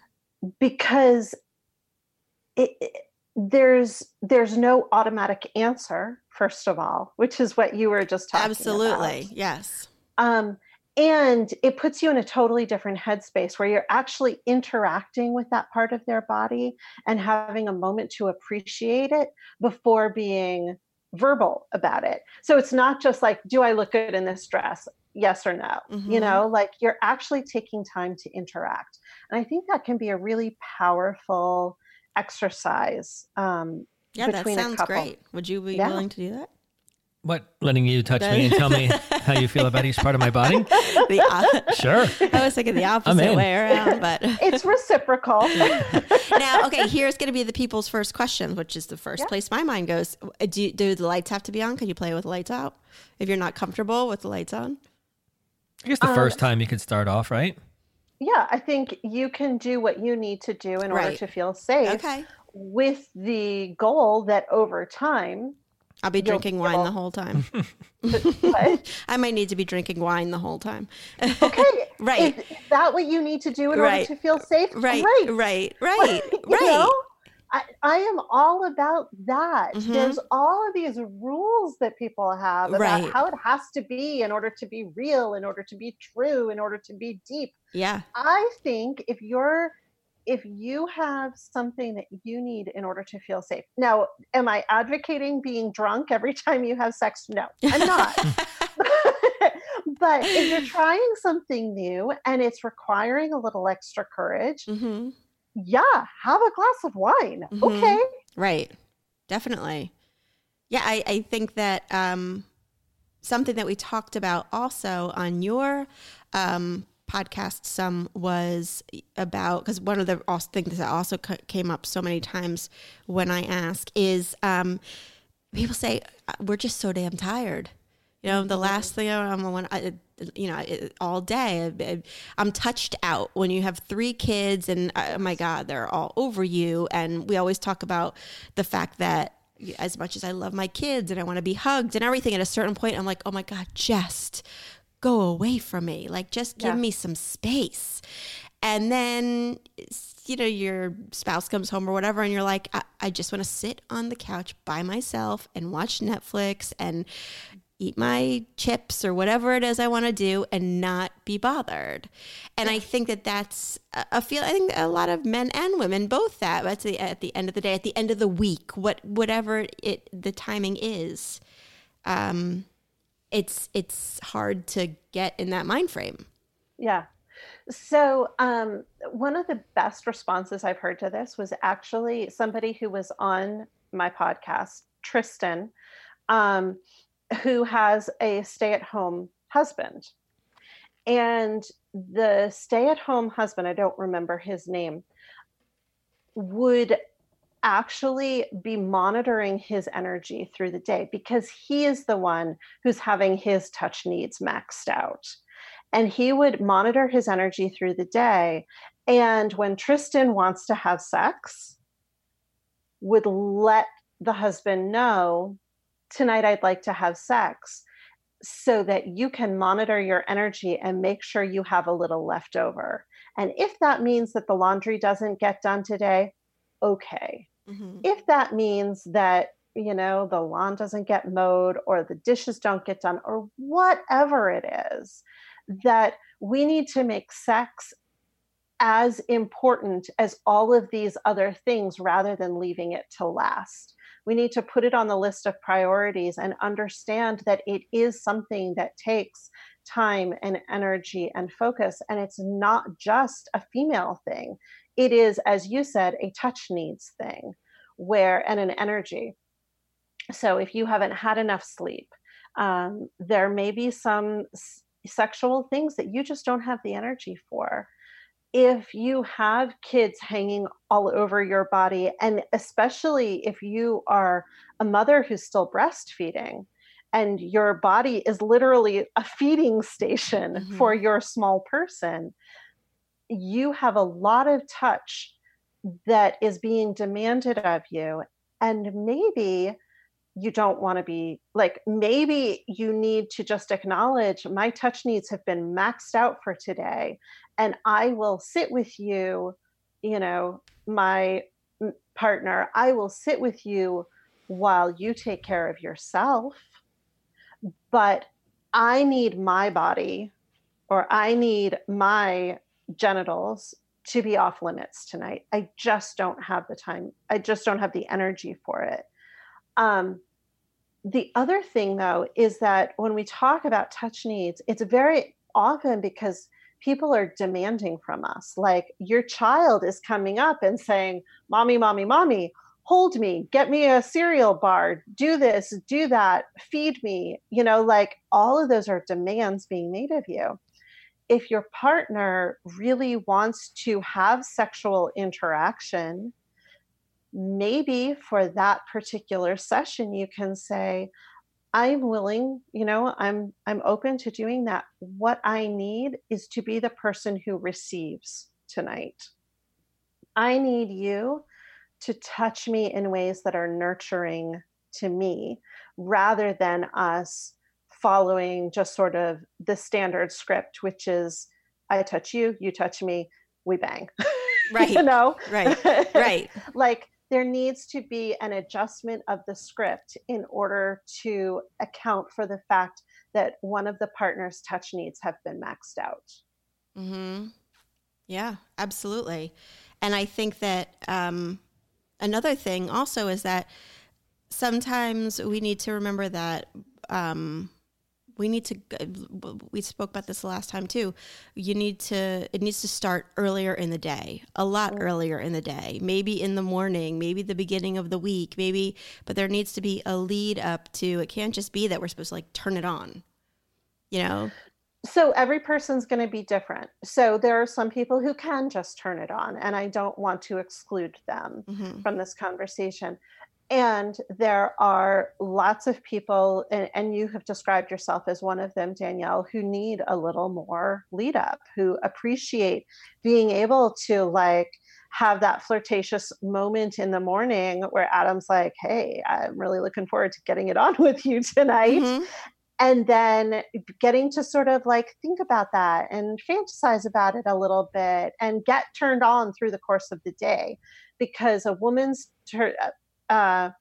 because it, it, there's there's no automatic answer first of all which is what you were just talking about. absolutely about. yes um and it puts you in a totally different headspace where you're actually interacting with that part of their body and having a moment to appreciate it before being verbal about it. So it's not just like, do I look good in this dress? yes or no mm-hmm. you know like you're actually taking time to interact and i think that can be a really powerful exercise um yeah that sounds great. Would you be yeah. willing to do that? What letting you touch me and tell me how you feel about each part of my body? The, uh, sure. I was thinking the opposite way around but it's reciprocal. Now okay here's going to be the people's first question which is the first yeah. place my mind goes. Do, do the lights have to be on? Can you play with the lights out? If you're not comfortable with the lights on? I guess the um, first time you could start off, right? Yeah, I think you can do what you need to do in right. order to feel safe. Okay. With the goal that over time, I'll be drinking wine the whole time. I might need to be drinking wine the whole time. okay. right. Is that what you need to do in right. order to feel safe? Right. Right. Right. Right. right. Know? I, I am all about that. Mm-hmm. There's all of these rules that people have about right. how it has to be in order to be real, in order to be true, in order to be deep. Yeah. I think if you're if you have something that you need in order to feel safe. Now, am I advocating being drunk every time you have sex? No, I'm not. but if you're trying something new and it's requiring a little extra courage, mm-hmm yeah, have a glass of wine. Mm-hmm. Okay. Right. Definitely. Yeah, I, I think that um, something that we talked about also on your um, podcast some was about because one of the things that also came up so many times when I ask is um, people say uh, we're just so damn tired. You know, the last thing I'm when I, you know, all day I'm touched out when you have three kids and uh, oh my God, they're all over you. And we always talk about the fact that as much as I love my kids and I want to be hugged and everything, at a certain point, I'm like, oh my God, just go away from me. Like, just give yeah. me some space. And then, you know, your spouse comes home or whatever, and you're like, I, I just want to sit on the couch by myself and watch Netflix and eat my chips or whatever it is I want to do and not be bothered. And I think that that's a feel. I think a lot of men and women both that. That's the, at the end of the day, at the end of the week, what whatever it the timing is, um, it's it's hard to get in that mind frame. Yeah. So um, one of the best responses I've heard to this was actually somebody who was on my podcast, Tristan. Um, who has a stay at home husband. And the stay at home husband, I don't remember his name, would actually be monitoring his energy through the day because he is the one who's having his touch needs maxed out. And he would monitor his energy through the day. And when Tristan wants to have sex, would let the husband know tonight I'd like to have sex so that you can monitor your energy and make sure you have a little left over. And if that means that the laundry doesn't get done today, okay. Mm-hmm. If that means that, you know, the lawn doesn't get mowed or the dishes don't get done or whatever it is, that we need to make sex as important as all of these other things rather than leaving it to last we need to put it on the list of priorities and understand that it is something that takes time and energy and focus. And it's not just a female thing, it is, as you said, a touch needs thing where and an energy. So if you haven't had enough sleep, um, there may be some s- sexual things that you just don't have the energy for if you have kids hanging all over your body, and especially if you are a mother who's still breastfeeding, and your body is literally a feeding station mm-hmm. for your small person, you have a lot of touch that is being demanded of you. And maybe you don't want to be like, maybe you need to just acknowledge my touch needs have been maxed out for today and I will sit with you, you know, my partner, I will sit with you while you take care of yourself. But I need my body or I need my genitals to be off limits tonight. I just don't have the time. I just don't have the energy for it. Um, the other thing, though, is that when we talk about touch needs, it's very often because people are demanding from us. Like your child is coming up and saying, Mommy, Mommy, Mommy, hold me, get me a cereal bar, do this, do that, feed me. You know, like all of those are demands being made of you. If your partner really wants to have sexual interaction, maybe for that particular session, you can say, I'm willing, you know, I'm I'm open to doing that. What I need is to be the person who receives tonight. I need you to touch me in ways that are nurturing to me rather than us following just sort of the standard script which is I touch you, you touch me, we bang. Right. you know? Right. Right. like there needs to be an adjustment of the script in order to account for the fact that one of the partner's touch needs have been maxed out. Hmm. Yeah, absolutely. And I think that um, another thing also is that sometimes we need to remember that um, we need to we spoke about this the last time too. You need to it needs to start earlier in the day a lot earlier in the day maybe in the morning maybe the beginning of the week maybe but there needs to be a lead up to it can't just be that we're supposed to like turn it on you know? So every person's going to be different. So there are some people who can just turn it on and i don't want to exclude them mm-hmm. from this conversation and there are lots of people, and, and, you have described yourself as one of them, Danielle, who need a little more lead up, who appreciate being able to like have that flirtatious moment in the morning where Adam's like, Hey, I'm really looking forward to getting it on with you tonight. Mm-hmm. And then getting to sort of like think about that and fantasize about it a little bit and get turned on through the course of the day because a woman's ter- uh,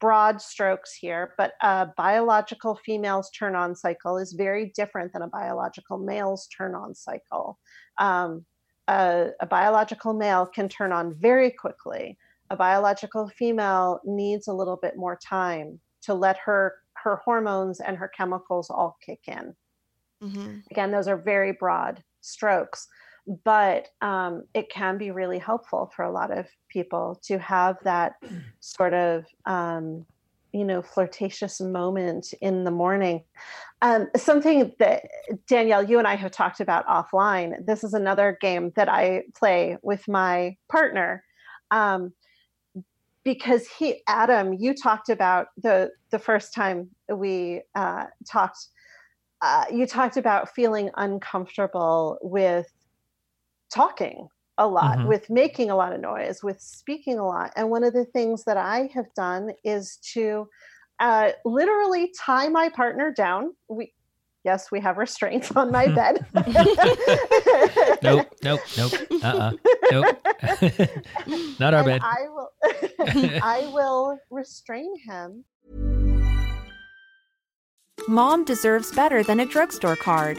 broad strokes here, but a biological female's turn on cycle is very different than a biological male's turn on cycle. Um, a, a, biological male can turn on very quickly. A biological female needs a little bit more time to let her her hormones and her chemicals all kick in. Mm-hmm. Again, those are very broad strokes but um, it can be really helpful for a lot of people to have that sort of um, you know flirtatious moment in the morning. Um, something that danielle you and i have talked about offline this is another game that i play with my partner um, because he adam you talked about the the first time we uh, talked uh, you talked about feeling uncomfortable with talking a lot, mm-hmm. with making a lot of noise, with speaking a lot. And one of the things that I have done is to uh, literally tie my partner down. We, yes, we have restraints on my bed. nope, nope, nope, uh-uh, nope, not our and bed. I will, I will restrain him. Mom deserves better than a drugstore card.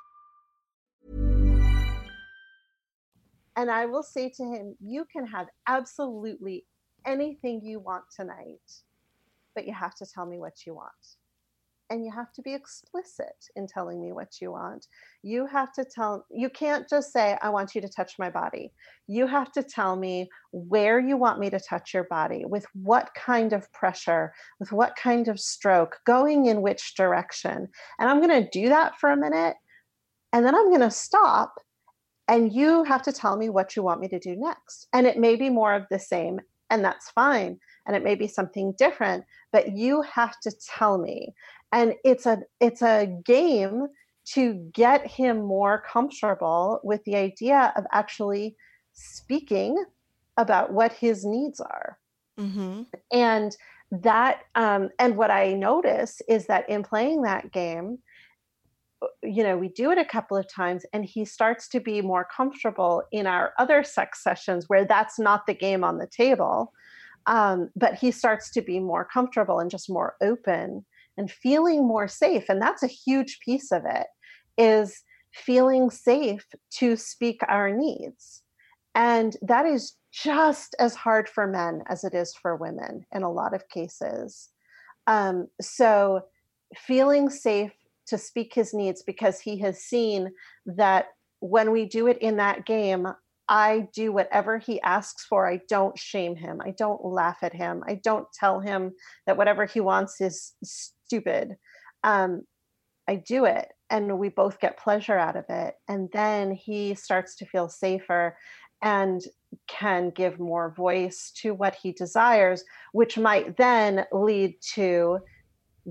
And I will say to him, You can have absolutely anything you want tonight, but you have to tell me what you want. And you have to be explicit in telling me what you want. You have to tell, you can't just say, I want you to touch my body. You have to tell me where you want me to touch your body, with what kind of pressure, with what kind of stroke, going in which direction. And I'm going to do that for a minute. And then I'm going to stop and you have to tell me what you want me to do next. And it may be more of the same, and that's fine. And it may be something different, but you have to tell me. And it's a it's a game to get him more comfortable with the idea of actually speaking about what his needs are. Mm-hmm. And that um, and what I notice is that in playing that game, you know, we do it a couple of times and he starts to be more comfortable in our other sex sessions where that's not the game on the table. Um, but he starts to be more comfortable and just more open and feeling more safe. And that's a huge piece of it is feeling safe to speak our needs. And that is just as hard for men as it is for women in a lot of cases. Um, so feeling safe to speak his needs because he has seen that when we do it in that game, I do whatever he asks for. I don't shame him. I don't laugh at him. I don't tell him that whatever he wants is stupid. Um, I do it and we both get pleasure out of it. And then he starts to feel safer and can give more voice to what he desires, which might then lead to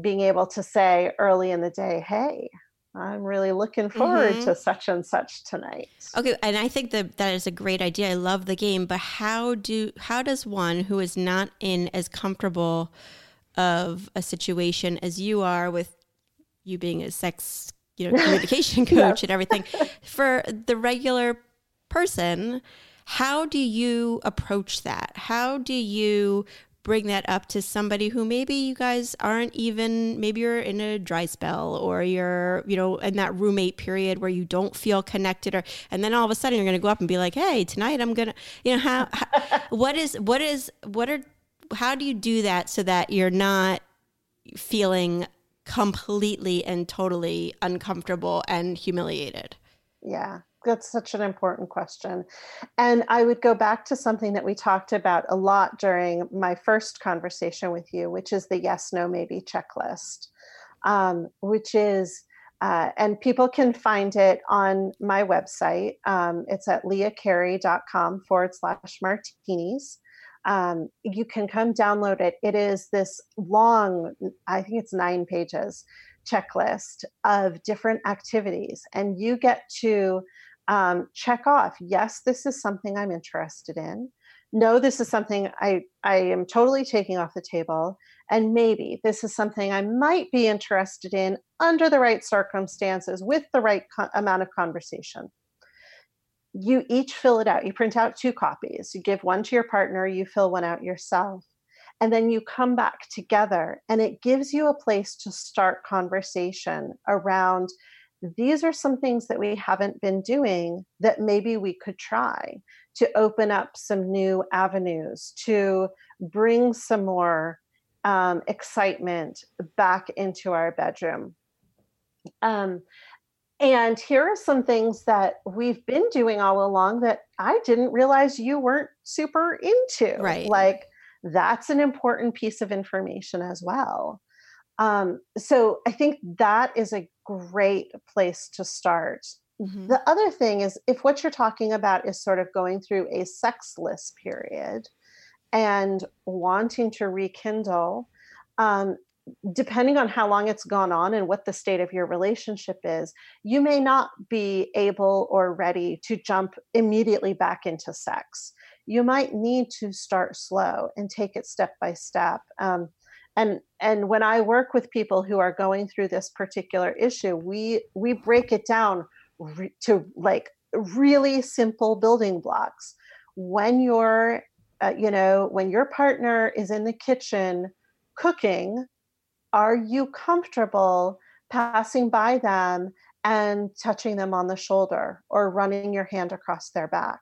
being able to say early in the day, hey, I'm really looking forward mm-hmm. to such and such tonight. Okay, and I think that that is a great idea. I love the game, but how do how does one who is not in as comfortable of a situation as you are with you being a sex you know communication coach and everything. For the regular person, how do you approach that? How do you bring that up to somebody who maybe you guys aren't even maybe you're in a dry spell or you're you know in that roommate period where you don't feel connected or and then all of a sudden you're going to go up and be like hey tonight i'm going to you know how, how what is what is what are how do you do that so that you're not feeling completely and totally uncomfortable and humiliated? Yeah that's such an important question. And I would go back to something that we talked about a lot during my first conversation with you, which is the yes, no, maybe checklist, um, which is, uh, and people can find it on my website. Um, it's at leahcarey.com forward slash martinis. Um, you can come download it. It is this long, I think it's nine pages checklist of different activities, and you get to um, check off. Yes this is something i'm interested in. No this is something i i am totally taking off the table. And maybe this is something i might be interested in under the right circumstances with the right co- amount of conversation. You each fill it out. You print out two copies. You give one to your partner. You fill one out yourself. And then you come back together and it gives you a place to start conversation around these are some things that we haven't been doing that maybe we could try to open up some new avenues, to bring some more um, excitement back into our bedroom. Um, and here are some things that we've been doing all along that I didn't realize you weren't super into. Right. Like, that's an important piece of information as well. Um, so I think that is a great place to start. Mm-hmm. The other thing is if what you're talking about is sort of going through a sexless period and wanting to rekindle, um, depending on how long it's gone on and what the state of your relationship is, you may not be able or ready to jump immediately back into sex. You might need to start slow and take it step by step. Um, and and when i work with people who are going through this particular issue we we break it down re- to like really simple building blocks. When your uh, you know when your partner is in the kitchen cooking are you comfortable passing by them and touching them on the shoulder or running your hand across their back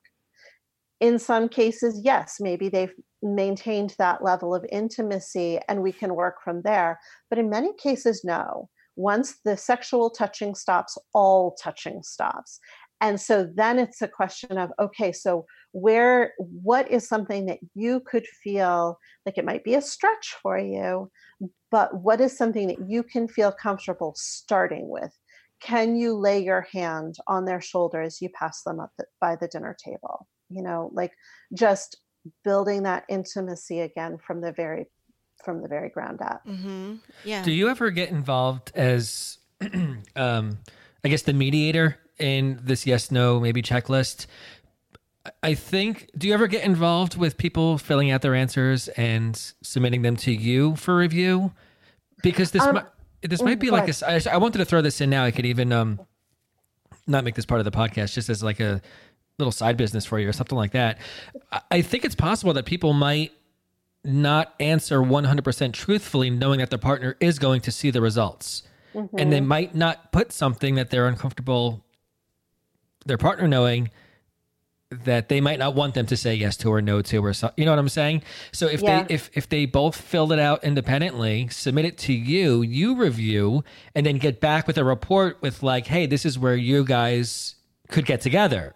in some cases, yes, maybe they've maintained that level of intimacy and we can work from there. But in many cases, no. Once the sexual touching stops, all touching stops. And so then it's a question of okay, so where, what is something that you could feel like it might be a stretch for you, but what is something that you can feel comfortable starting with? Can you lay your hand on their shoulder as you pass them up by the dinner table? You know like just building that intimacy again from the very from the very ground up. Mm-hmm. yeah. Do you ever get involved as um i guess the mediator in this yes no maybe checklist? I think do you ever get involved with people filling out their answers and submitting them to you for review? Because this um, might this might be like a I wanted to throw this in now. I could even um not make this part of the podcast just as like a little side business for you or something like that. I think it's possible that people might not answer 100% truthfully, knowing that their partner is going to see the results. Mm-hmm. And they might not put something that they're uncomfortable, their partner knowing that they might not want them to say yes to or no to or so, you know what I'm saying? So if yeah. they if if they both filled it out independently, submit it to you, you review and then get back with a report with like, "Hey, this is where you guys could get together."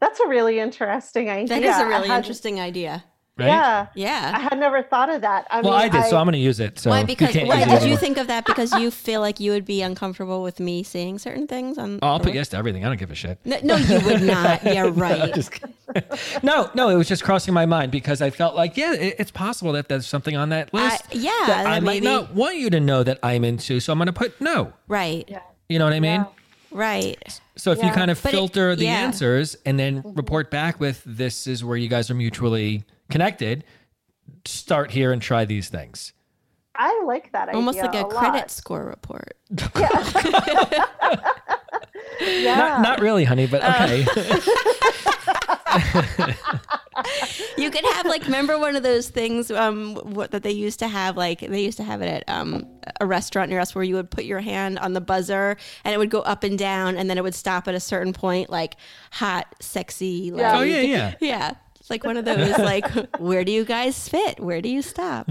That's a really interesting idea. That is a really interesting idea. Right? Yeah, yeah. I had never thought of that. I well, mean, I did, I, so I'm going to use it. So why? Because why did you think of that? Because you feel like you would be uncomfortable with me saying certain things on. Oh, I'll put yes to everything. I don't give a shit. No, no you would not. Yeah, right. no, no, it was just crossing my mind because I felt like, yeah, it, it's possible that there's something on that list. Uh, yeah, that I might not want you to know that I'm into, so I'm going to put no. Right. Yeah. You know what I mean? Yeah. Right. So if yeah. you kind of but filter it, the yeah. answers and then mm-hmm. report back with this is where you guys are mutually connected, start here and try these things. I like that Almost like a, a credit lot. score report. Yeah. Yeah. Not, not really, honey, but okay. you could have like remember one of those things um what that they used to have like they used to have it at um a restaurant near us where you would put your hand on the buzzer and it would go up and down and then it would stop at a certain point like hot sexy like oh yeah, yeah. yeah like one of those like where do you guys fit where do you stop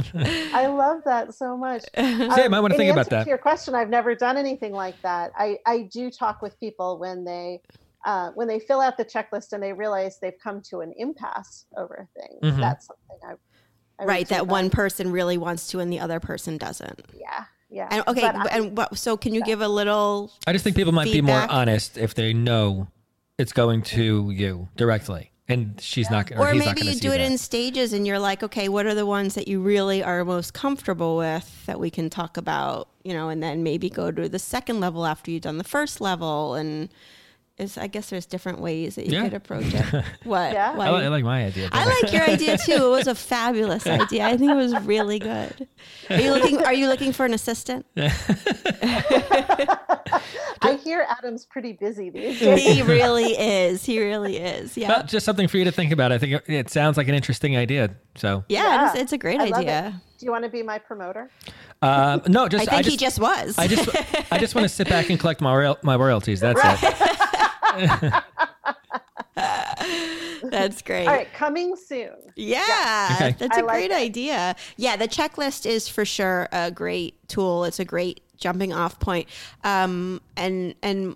I love that so much. So yeah, you might want to think about that. To your question, I've never done anything like that. I, I do talk with people when they uh, when they fill out the checklist and they realize they've come to an impasse over a thing. Mhm. That's something I, I right do that one person really wants to and the other person doesn't Yeah, yeah. and okay But I- and what so can you give a little I just think people might be more honest if they know it's going to you directly, and she's not, or, or he's not maybe going you see do it that. in stages and you're like okay what are the ones that you really are most comfortable with that we can talk about you know and then maybe go to the second level after you've done the first level and is i guess there's different ways that you Yeah. could approach it what Yeah. Why- I, I like my idea. I like your idea too. It was a fabulous idea. I think it was really good. Are you looking? Are you looking for an assistant? I hear Adam's pretty busy these days. He really is. He really is. Yeah. Well, just something for you to think about. I think it, it sounds like an interesting idea. So, yeah, Yeah, It's, it's a great I love idea. Do you want to be my promoter? um, no, just I just think just, he just was. I just, I just want to sit back and collect my my royalties. That's it. That's great. All right, coming soon. Yeah, Okay. that's I a like great it. idea. Yeah, the checklist is for sure a great tool. It's a great jumping off point. Um, and and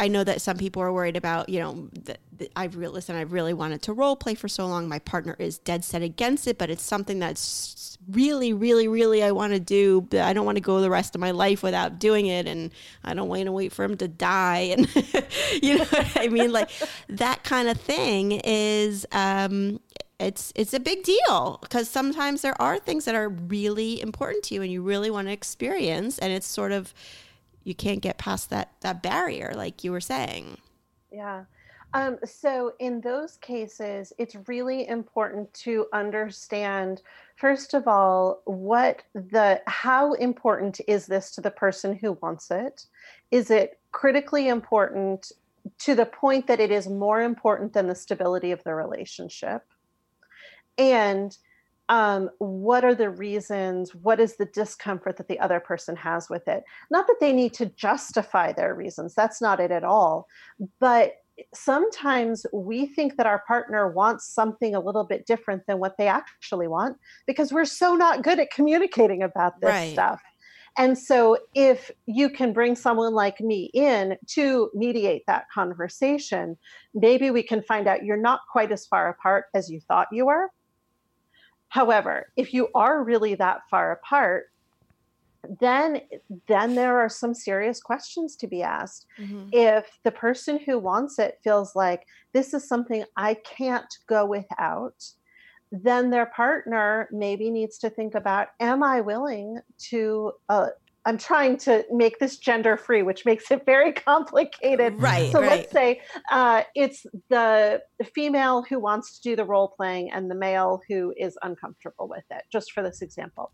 I know that some people are worried about, you know, that that I've listen. I've really wanted to role play for so long. My partner is dead set against it, but it's something that's really, really, really I want to do. But I don't want to go the rest of my life without doing it, and I don't want to wait for him to die. And you know I mean? Like that kind of thing is. Um, it's it's a big deal because sometimes there are things that are really important to you and you really want to experience and it's sort of you can't get past that that barrier like you were saying Yeah. Um, so in those cases, it's really important to understand, first of all, what the how important is this to the person who wants it? Is it critically important to the point that it is more important than the stability of the relationship? And um, what are the reasons? What is the discomfort that the other person has with it? Not that they need to justify their reasons, that's not it at all. But sometimes we think that our partner wants something a little bit different than what they actually want because we're so not good at communicating about this Right. stuff. And so, if you can bring someone like me in to mediate that conversation, maybe we can find out you're not quite as far apart as you thought you were. However, if you are really that far apart, then then there are some serious questions to be asked if the person who wants it feels like this is something I can't go without, then their partner maybe needs to think about Am I willing to? Uh, I'm trying to make this gender free, which makes it very complicated. right So right let's say uh, it's the female who wants to do the role playing and the male who is uncomfortable with it, just for this example.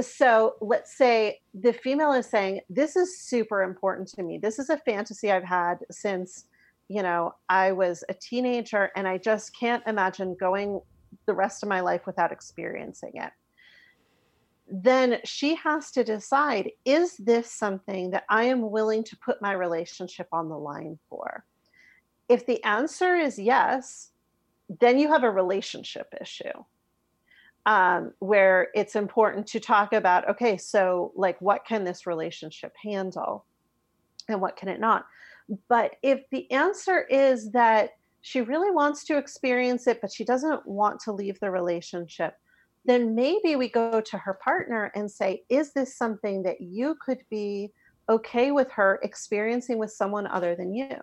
So let's say the female is saying, This is super important to me. This is a fantasy I've had since, you know, I was a teenager, and I just can't imagine going the rest of my life without experiencing it. Then she has to decide is this something that I am willing to put my relationship on the line for? If the answer is yes, then you have a relationship issue um, where it's important to talk about okay, so like what can this relationship handle and what can it not? But if the answer is that she really wants to experience it, but she doesn't want to leave the relationship, then maybe we go to her partner and say, Is this something that you could be okay with her experiencing with someone other than you?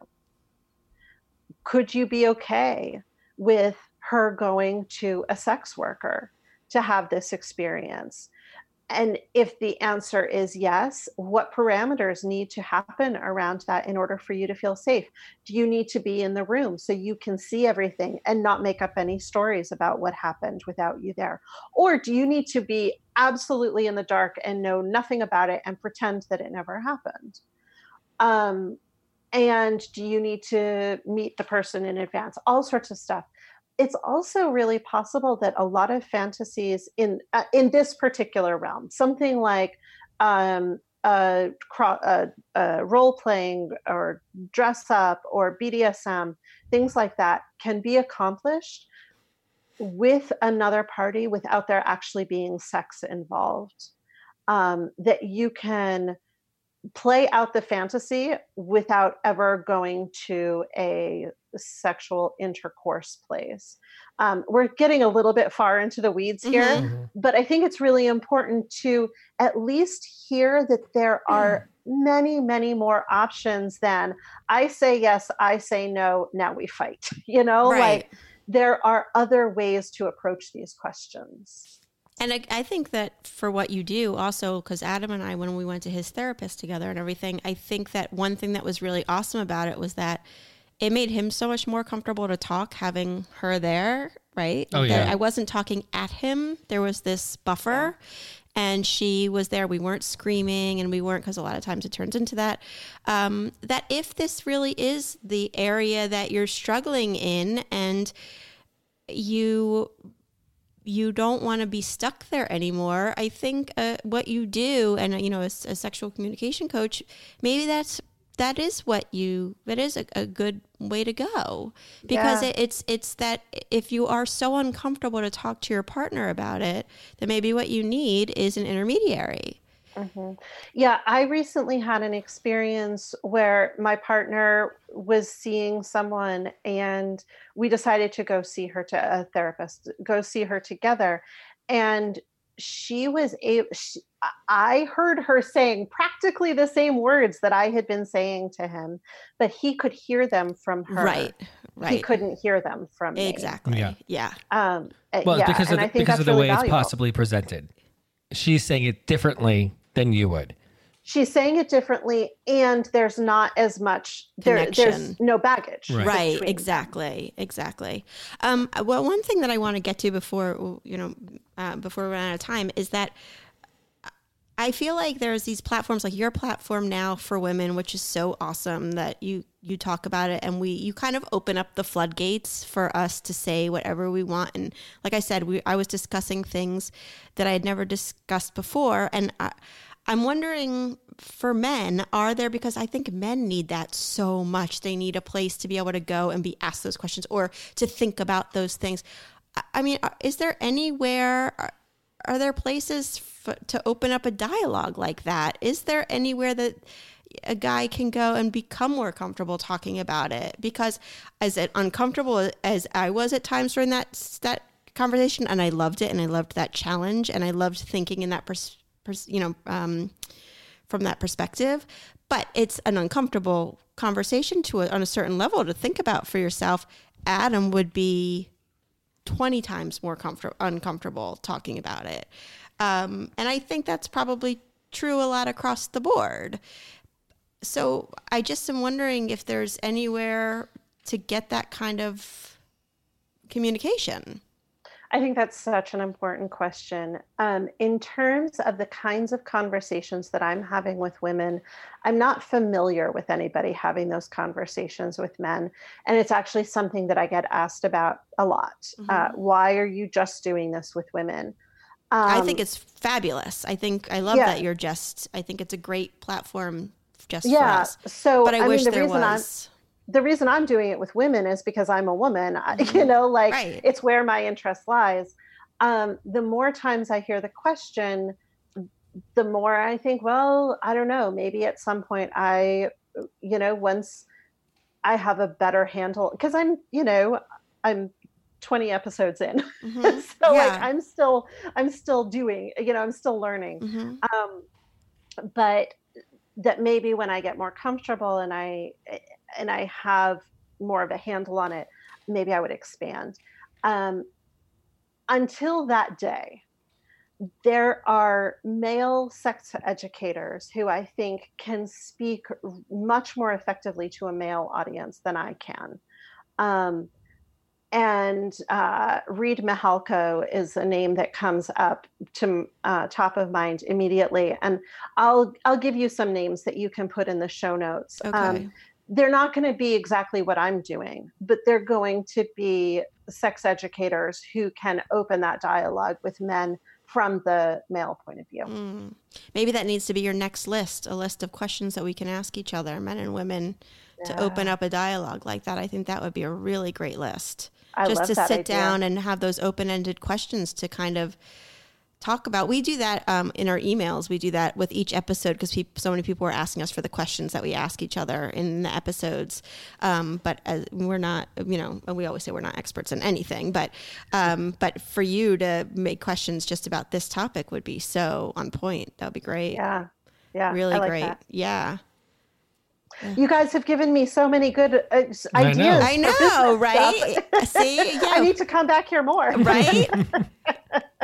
Could you be okay with her going to a sex worker to have this experience? And if the answer is yes, what parameters need to happen around that in order for you to feel safe? Do you need to be in the room so you can see everything and not make up any stories about what happened without you there? Or do you need to be absolutely in the dark and know nothing about it and pretend that it never happened? Um, and do you need to meet the person in advance all sorts of stuff it's also really possible that a lot of fantasies in uh, in this particular realm something like um, uh, uh, role playing or dress up or BDSM, things like that can be accomplished with another party without there actually being sex involved. Um, that you can play out the fantasy without ever going to a sexual intercourse place. Um, we're getting a little bit far into the weeds here, mm-hmm. but I think it's really important to at least hear that there are many, many more options than I say yes, I say no, now we fight. You know, right. like there are other ways to approach these questions. And I, I, think that for what you do, also, because Adam and I, when we went to his therapist together and everything, I think that one thing that was really awesome about it was that it made him so much more comfortable to talk having her there, right? Oh, yeah. I wasn't talking at him. There was this buffer. And she was there. We weren't screaming, and we weren't because a lot of times it turns into that. Um, that if this really is the area that you're struggling in, and you you don't want to be stuck there anymore. I think uh, what you do, and you know, as a sexual communication coach, maybe that's that is what you that is a, a good way to go because yeah. it, it's it's that if you are so uncomfortable to talk to your partner about it, then maybe what you need is an intermediary. Mm-hmm. Yeah, I recently had an experience where my partner was seeing someone and we decided to go see her to a therapist, go see her together. And she was able, she, I heard her saying practically the same words that I had been saying to him, but he could hear them from her. Right. Right. He couldn't hear them from exactly. Me. Yeah. Yeah. Um, uh, well, yeah. because of the, because of the really way valuable. it's possibly presented. She's saying it differently than you would. She's saying it differently, and there's not as much there. There's no baggage. Right. right exactly. Exactly. Um, well, one thing that I want to get to before you know, uh, before we run out of time, is that I feel like there's these platforms like your platform now for women, which is so awesome that you you talk about it and we you kind of open up the floodgates for us to say whatever we want. And like I said, we I was discussing things that I had never discussed before, and I, I'm wondering for men, are there, because I think men need that so much. They need a place to be able to go and be asked those questions or to think about those things. I mean, uh, is there anywhere, are, are there places f- to open up a dialogue like that? Is there anywhere that a guy can go and become more comfortable talking about it? Because as uncomfortable as I was at times during that, that conversation, and I loved it and I loved that challenge and I loved thinking in that perspective you know, um, from that perspective. But it's an uncomfortable conversation to a, on a certain level to think about for yourself. Adam would be 20 times more comfort- uncomfortable talking about it. Um, and I think that's probably true a lot across the board. So I just am wondering if there's anywhere to get that kind of communication. I think that's such an important question. Um, in terms of the kinds of conversations that I'm having with women, I'm not familiar with anybody having those conversations with men. And it's actually something that I get asked about a lot. Mm-hmm. Uh, why are you just doing this with women? Um, I think it's fabulous. I think I love yeah. that you're just, I think it's a great platform just yeah. for us. So, but I, I wish mean, the there reason was. I'm, the reason I'm doing it with women is because I'm a woman. Mm-hmm. You know, like right. it's where my interest lies. Um, the more times I hear the question, the more I think, well, I don't know, maybe at some point I, you know, once I have a better handle, because I'm, you know, I'm 20 episodes in. Mm-hmm. so yeah. like I'm still, I'm still doing, you know, I'm still learning. Mm-hmm. Um, but that maybe when I get more comfortable and I and I have more of a handle on it, maybe I would expand. Um, until that day, there are male sex educators who I think can speak much more effectively to a male audience than I can. Um, and uh, Reid Mihalko is a name that comes up to uh, top of mind immediately. And I'll I'll give you some names that you can put in the show notes. Okay. Um, they're not going to be exactly what I'm doing, but they're going to be sex educators who can open that dialogue with men from the male point of view. Mm. Maybe that needs to be your next list a list of questions that we can ask each other, men and women, yeah. to open up a dialogue like that. I think that would be a really great list. I Just to sit idea. down and have those open ended questions to kind of talk about. We do that um, in our emails. We do that with each episode because so many people are asking us for the questions that we ask each other in the episodes. Um, but as, we're not, you know, we always say we're not experts in anything. But um, but for you to make questions just about this topic would be so on point. That would be great. Yeah, yeah, really like great. That. Yeah. You guys have given me so many good uh, ideas. I know, I know right? See, yeah. I need to come back here more. Right?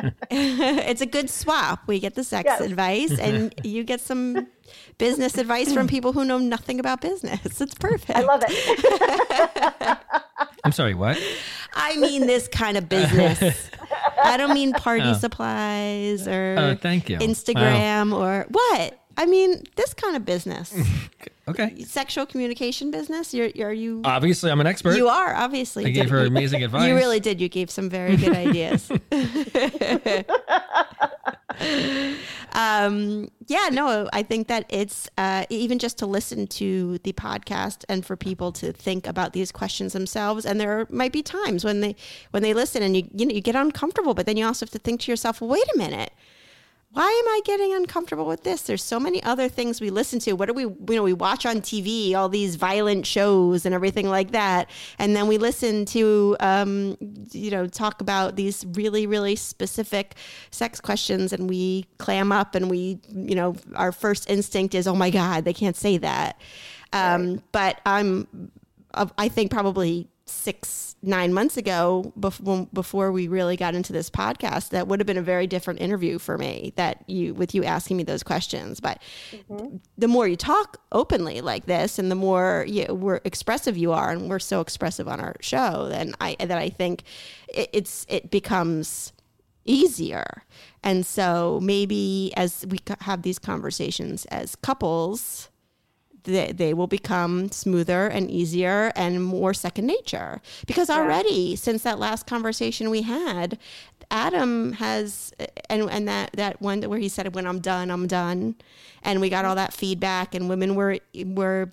it's a good swap. We get the sex yes. advice, and you get some business advice from people who know nothing about business. It's perfect. I love it. I'm sorry, what? I mean this kind of business. I don't mean party oh. supplies or oh, thank you. Instagram wow. or what? I mean this kind of business. Okay. Sexual communication business. You're, you're you? Obviously, I'm an expert. You are obviously. I gave her amazing advice. You really did. You gave some very good ideas. um, yeah, no, I think that it's uh, even just to listen to the podcast and for people to think about these questions themselves. And there might be times when they when they listen and you you know you get uncomfortable, but then you also have to think to yourself, well, wait a minute why am I getting uncomfortable with this? There's so many other things we listen to. What do we, you know, we watch on TV, all these violent shows and everything like that. And then we listen to, um, you know, talk about these really, really specific sex questions and we clam up and we, you know, our first instinct is, oh my God, they can't say that. Um, right. But I'm, I think probably six nine months ago before we really got into this podcast that would have been a very different interview for me that you with you asking me those questions but mm-hmm. the more you talk openly like this and the more you we're expressive you are and we're so expressive on our show then i that i think it, it's it becomes easier and so maybe as we have these conversations as couples they, they will become smoother and easier and more second nature. Because already, yeah. since that last conversation we had, Adam has, and, and that, that one where he said, when I'm done, I'm done. And we got all that feedback, and women were, were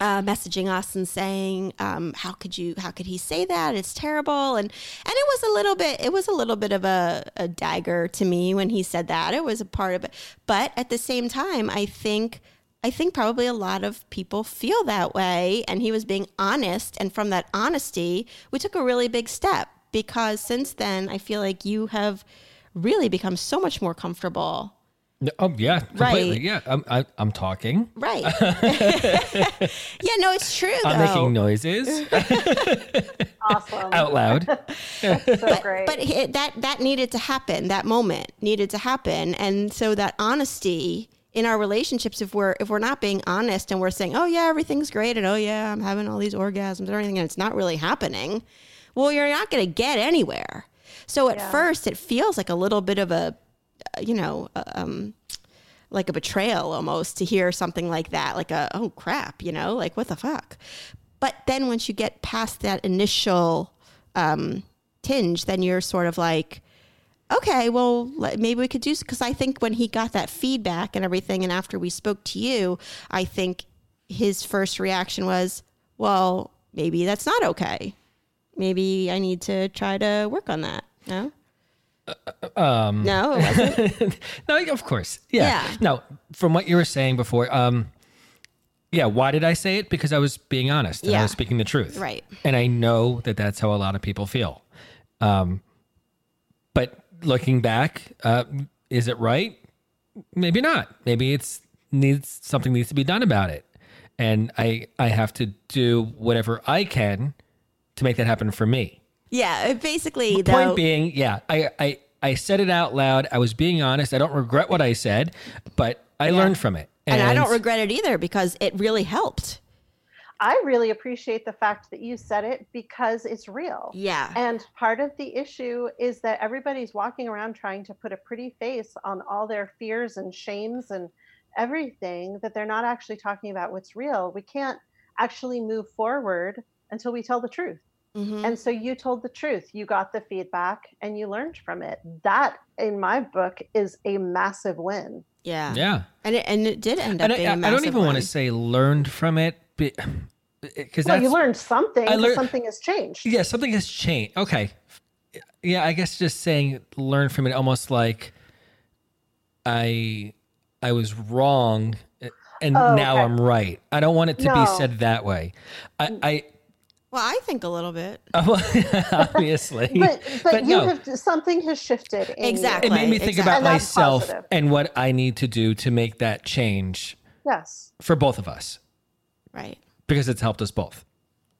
uh, messaging us and saying, um, "How could you? How could he say that? It's terrible." And and it was a little bit. It was a little bit of a, a dagger to me when he said that. It was a part of it, but at the same time, I think I think probably a lot of people feel that way. And he was being honest. And from that honesty, we took a really big step because since then, I feel like you have really become so much more comfortable. Oh yeah, completely. Right. Yeah, I'm I, am i am talking. Right. yeah, no, it's true. I'm making noises. awesome. Out loud. so but, great. But that that needed to happen. That moment needed to happen, and so that honesty in our relationships if we're if we're not being honest and we're saying oh yeah everything's great and oh yeah i'm having all these orgasms or anything and it's not really happening well you're not going to get anywhere so at yeah. first it feels like a little bit of a you know um, like a betrayal almost to hear something like that like a oh crap you know like what the fuck but then once you get past that initial um, tinge then you're sort of like okay, well, maybe we could do because I think when he got that feedback and everything, and after we spoke to you, I think his first reaction was, well, maybe that's not okay. Maybe I need to try to work on that. No. Uh, um, no, no, of course, yeah. yeah. No, from what you were saying before, um, yeah. Why did I say it? Because I was being honest and yeah. I was speaking the truth, right? And I know that that's how a lot of people feel. Um, but looking back, uh, is it right? Maybe not. Maybe it's needs something needs to be done about it, and I I have to do whatever I can to make that happen for me. Yeah, basically. The point being, yeah, I I I said it out loud. I was being honest. I don't regret what I said, but I yeah. learned from it, and, and I don't regret it either because it really helped. I really appreciate the fact that you said it because it's real. Yeah. And part of the issue is that everybody's walking around trying to put a pretty face on all their fears and shames and everything that they're not actually talking about what's real. We can't actually move forward until we tell the truth. Mm-hmm. And so you told the truth. You got the feedback and you learned from it. That, in my book, is a massive win. Yeah. Yeah. And it, and it did end up and being I, a massive I don't even win. want to say learned from it, because well, you learned something. I learned, something has changed. Yeah, something has changed. Okay. Yeah, I guess just saying learn from it almost like I I was wrong and oh, now okay. I'm right. I don't want it to no. be said that way. I, I well, I think a little bit. Obviously, but, but, but you no. have something has shifted. exactly, you. it made me think exactly. about and myself and what I need to do to make that change. Yes, for both of us, right? Because it's helped us both.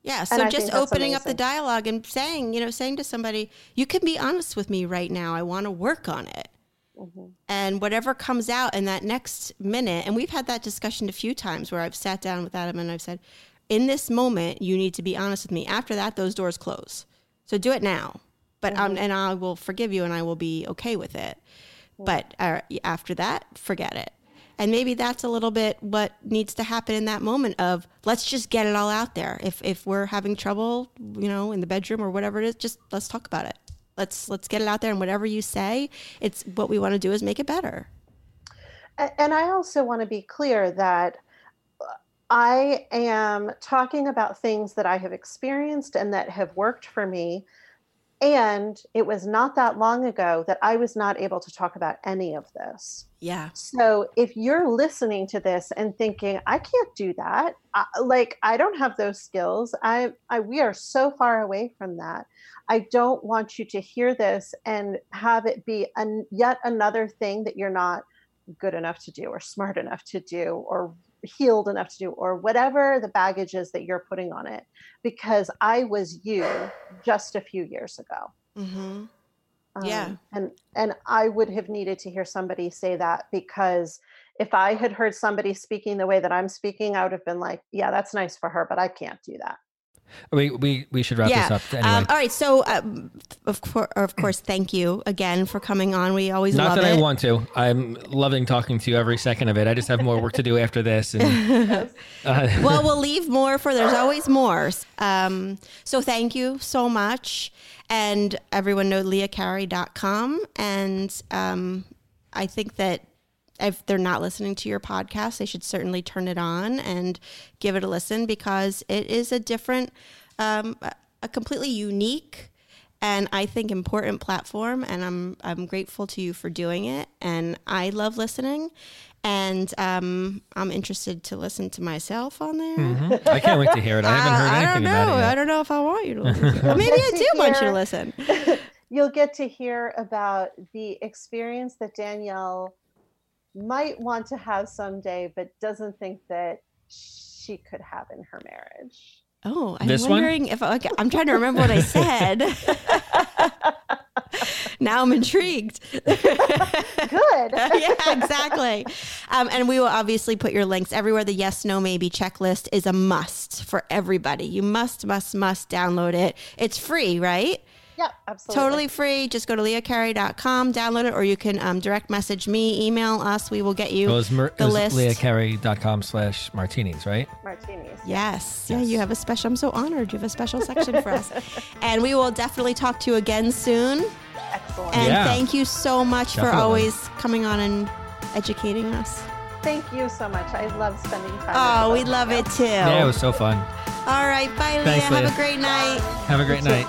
Yeah, so just opening amazing. up the dialogue and saying, you know, saying to somebody, "You can be honest with me right now. I want to work on it." Mm-hmm. And whatever comes out in that next minute, and we've had that discussion a few times where I've sat down with Adam and I've said, in this moment, you need to be honest with me. After that, those doors close. So do it now. But mm-hmm. um, and I will forgive you, and I will be okay with it. Mm-hmm. But uh, after that, forget it. And maybe that's a little bit what needs to happen in that moment of let's just get it all out there. If if we're having trouble, you know, in the bedroom or whatever it is, just let's talk about it. Let's let's get it out there and whatever you say, it's what we want to do is make it better. And I also want to be clear that I am talking about things that I have experienced and that have worked for me. And it was not that long ago that I was not able to talk about any of this. Yeah. So if you're listening to this and thinking, I can't do that, I, like I don't have those skills, I, I we are so far away from that. I don't want you to hear this and have it be an, yet another thing that you're not good enough to do or smart enough to do or healed enough to do or whatever the baggage is that you're putting on it because i was you just a few years ago. Mm-hmm. yeah. um, and and i would have needed to hear somebody say that because if i had heard somebody speaking the way that i'm speaking i would have been like yeah that's nice for her but i can't do that we we we should wrap yeah. this up. Anyway. Um, all right. So, um, of course, of course, thank you again for coming on. We always not that it. I want to. I'm loving talking to you every second of it. I just have more work to do after this. And, uh, well, we'll leave more for. There's always more. Um, so, thank you so much, and everyone know leahcarey.com. And um, I think that if they're not listening to your podcast, they should certainly turn it on and give it a listen because it is a different, um, a completely unique and I think important platform. And I'm I'm grateful to you for doing it. And I love listening. And um, I'm interested to listen to myself on there. Mm-hmm. I can't wait to hear it. I haven't heard anything I don't know. I don't know if I want you to listen. To Maybe I do want you to listen. You'll get to hear about the experience that Danielle might want to have someday, but doesn't think that she could have in her marriage. Oh, I'm this wondering one? if okay, I'm trying to remember what I said. now I'm intrigued. Good. yeah, exactly. Um, and we will obviously put your links everywhere. The yes, no, maybe checklist is a must for everybody. You must, must, must download it. It's free, right? Yeah, absolutely. Totally free. Just go to leahcarey.com, download it, or you can um, direct message me, email us. We will get you well, mer- the list. leahcarey.com slash martinis, right? Martinis. Yes. yes. Yeah, you have a special, I'm so honored. You have a special section for us. And we will definitely talk to you again soon. Excellent. And yeah. thank you so much definitely. for always coming on and educating us. Thank you so much. I love spending time. Oh, we love it too. Yeah, it was so fun. All right. Bye, Leah. Thanks, Leah. Have a great night. Have a great night.